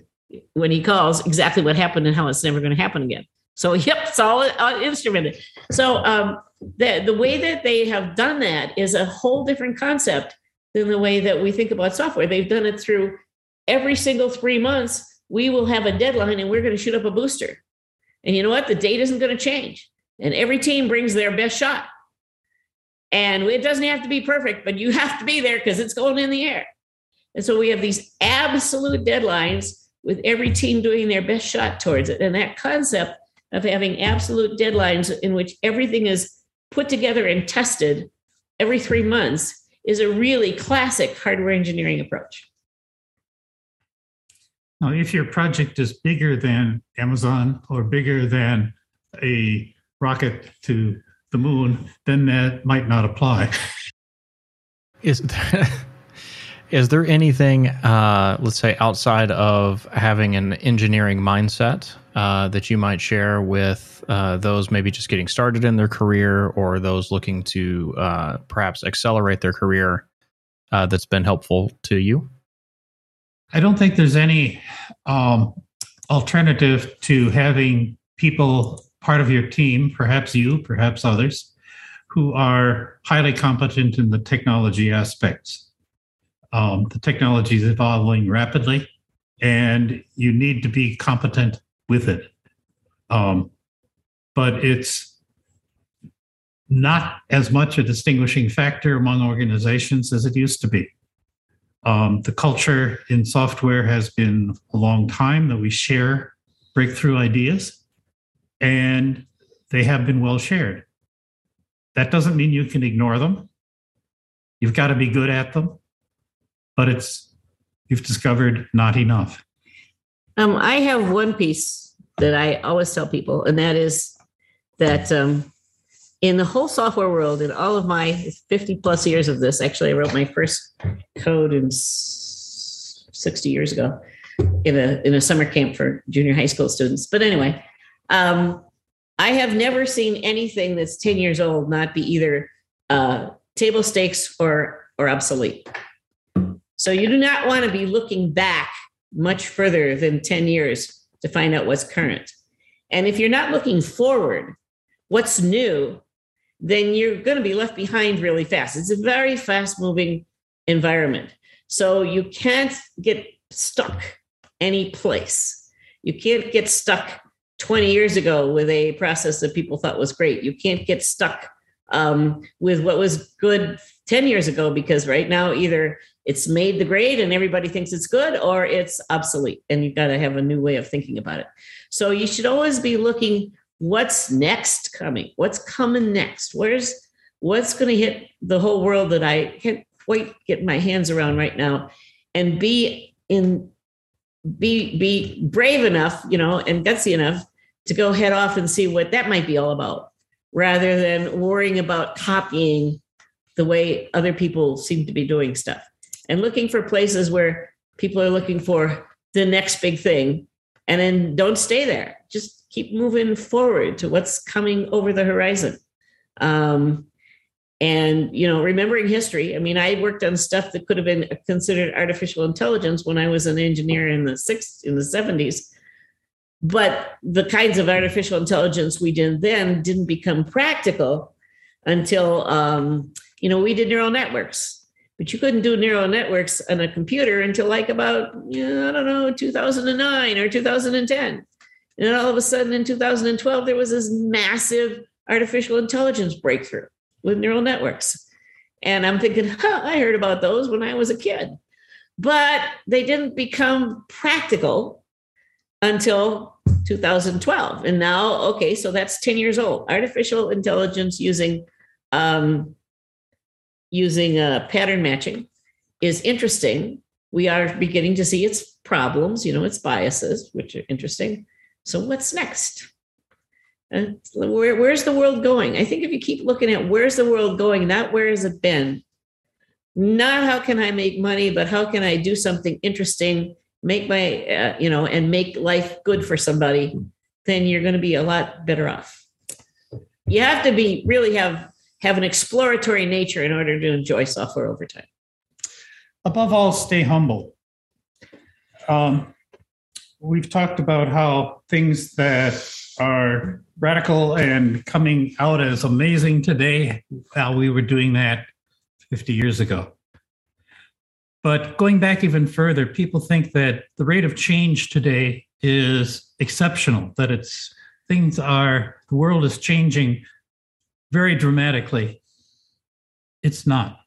S4: when he calls exactly what happened and how it's never going to happen again. So, [laughs] yep, it's all instrumented. So, um, the, the way that they have done that is a whole different concept than the way that we think about software. They've done it through every single three months, we will have a deadline and we're going to shoot up a booster. And you know what? The date isn't going to change. And every team brings their best shot. And it doesn't have to be perfect, but you [laughs] have to be there because it's going in the air. And so we have these absolute deadlines with every team doing their best shot towards it. And that concept of having absolute deadlines in which everything is put together and tested every three months is a really classic hardware engineering approach.
S5: Now, if your project is bigger than Amazon or bigger than a rocket to the moon, then that might not apply. [laughs]
S2: Is [laughs] Is there anything, uh, let's say, outside of having an engineering mindset uh, that you might share with uh, those maybe just getting started in their career or those looking to uh, perhaps accelerate their career uh, that's been helpful to you?
S5: I don't think there's any um, alternative to having people part of your team, perhaps you, perhaps others, who are highly competent in the technology aspects. Um, the technology is evolving rapidly, and you need to be competent with it. Um, but it's not as much a distinguishing factor among organizations as it used to be. Um, the culture in software has been a long time that we share breakthrough ideas, and they have been well shared. That doesn't mean you can ignore them. You've got to be good at them but it's you've discovered not enough.
S4: Um, I have one piece that I always tell people, and that is that um, in the whole software world, in all of my 50 plus years of this, actually, I wrote my first code in 60 years ago in a in a summer camp for junior high school students. But anyway, um, I have never seen anything that's 10 years old not be either uh, table stakes or or obsolete. So you do not want to be looking back much further than 10 years to find out what's current. And if you're not looking forward, what's new, then you're going to be left behind really fast. It's a very fast moving environment. So you can't get stuck any place. You can't get stuck 20 years ago with a process that people thought was great. You can't get stuck um, with what was good 10 years ago because right now either it's made the grade and everybody thinks it's good or it's obsolete and you've got to have a new way of thinking about it. So you should always be looking what's next coming? What's coming next? Where's what's going to hit the whole world that i can't quite get my hands around right now? And be in be be brave enough you know and gutsy enough to go head off and see what that might be all about rather than worrying about copying the way other people seem to be doing stuff and looking for places where people are looking for the next big thing. And then don't stay there. Just keep moving forward to what's coming over the horizon. Um, and you know remembering history. I mean i worked on stuff that could have been considered artificial intelligence when i was an engineer in the six in the 70s but the kinds of artificial intelligence we did then didn't become practical until um, you know we did neural networks but you couldn't do neural networks on a computer until like about you know, i don't know 2009 or 2010 and all of a sudden in 2012 there was this massive artificial intelligence breakthrough with neural networks. And i'm thinking huh, i heard about those when i was a kid. But they didn't become practical until 2012 and now okay so that's 10 years old. Artificial intelligence using um, using uh, pattern matching is interesting. We are beginning to see its problems, you know, its biases, which are interesting. So, what's next? Where, where's the world going? I think if you keep looking at where's the world going, not where has it been, not how can I make money, but how can I do something interesting, make my, uh, you know, and make life good for somebody, then you're going to be a lot better off. You have to be really have have an exploratory nature in order to enjoy software over time.
S5: Above all, stay humble. Um, we've talked about how things that are radical and coming out as amazing today, how we were doing that 50 years ago. But going back even further, people think that the rate of change today is exceptional, that it's things are, the world is changing very dramatically. It's not.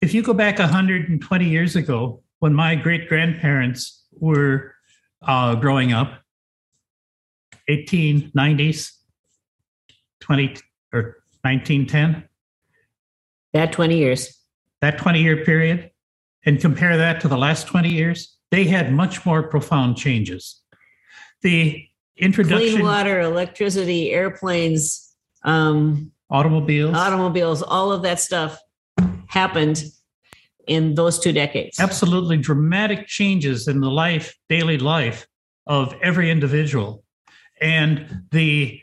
S5: If you go back 120 years ago, when my great grandparents were uh, growing up, 1890s, 20 or 1910,
S4: That 20 years.
S5: that 20 year period, and compare that to the last 20 years, they had much more profound changes. The introduction
S4: Clean water, electricity, airplanes, um,
S5: automobiles,
S4: automobiles, all of that stuff happened in those two decades.
S5: absolutely dramatic changes in the life, daily life of every individual. And the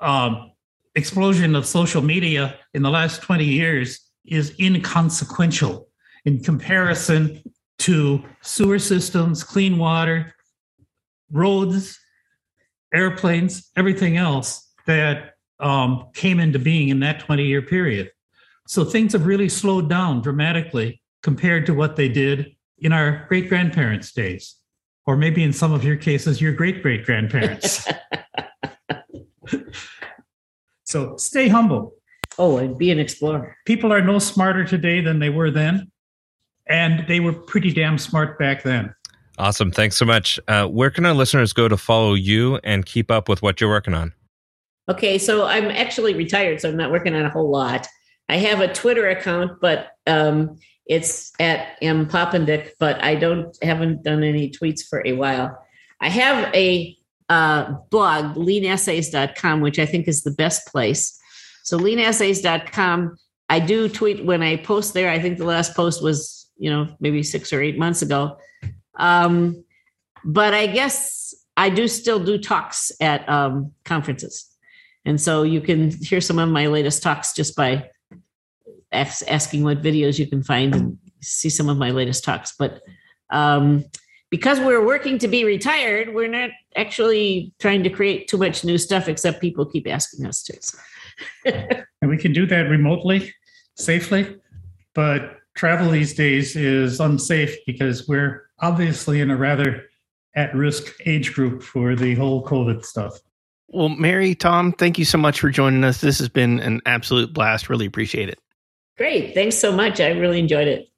S5: um, explosion of social media in the last 20 years is inconsequential in comparison to sewer systems, clean water, roads, airplanes, everything else that um, came into being in that 20 year period. So things have really slowed down dramatically compared to what they did in our great grandparents' days, or maybe in some of your cases, your great great grandparents. [laughs] [laughs] so stay humble.
S4: oh, and be an explorer.
S5: People are no smarter today than they were then, and they were pretty damn smart back then.
S3: Awesome. Thanks so much. Uh, where can our listeners go to follow you and keep up with what you're working on?
S4: Okay, so I'm actually retired, so I'm not working on a whole lot. I have a Twitter account, but um, it's at m Poppendieck, but I don't haven't done any tweets for a while. I have a uh, blog, leanessays.com, which I think is the best place. So leanessays.com, I do tweet when I post there. I think the last post was, you know, maybe six or eight months ago. Um, but I guess I do still do talks at um, conferences. And so you can hear some of my latest talks just by asking what videos you can find and see some of my latest talks. But um, because we're working to be retired, we're not actually trying to create too much new stuff, except people keep asking us to. [laughs]
S5: And we can do that remotely, safely. But travel these days is unsafe because we're obviously in a rather at risk age group for the whole COVID stuff.
S1: Well, Mary, Tom, thank you so much for joining us. This has been an absolute blast. Really appreciate it.
S4: Great. Thanks so much. I really enjoyed it.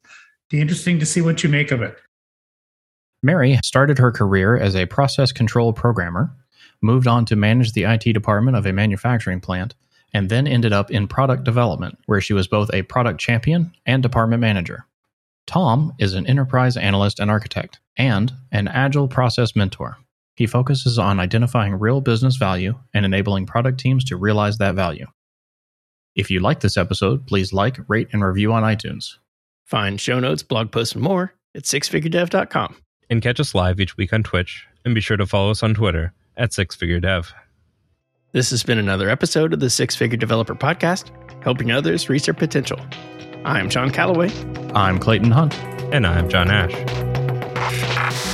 S5: Be interesting to see what you make of it.
S2: Mary started her career as a process control programmer, moved on to manage the IT department of a manufacturing plant, and then ended up in product development, where she was both a product champion and department manager. Tom is an enterprise analyst and architect, and an agile process mentor. He focuses on identifying real business value and enabling product teams to realize that value. If you like this episode, please like, rate, and review on iTunes.
S1: Find show notes, blog posts, and more at sixfiguredev.com.
S3: And catch us live each week on Twitch. And be sure to follow us on Twitter at Six Figure Dev.
S1: This has been another episode of the Six Figure Developer Podcast, helping others reach their potential. I'm Sean Callaway.
S2: I'm Clayton Hunt.
S3: And I'm John Ash.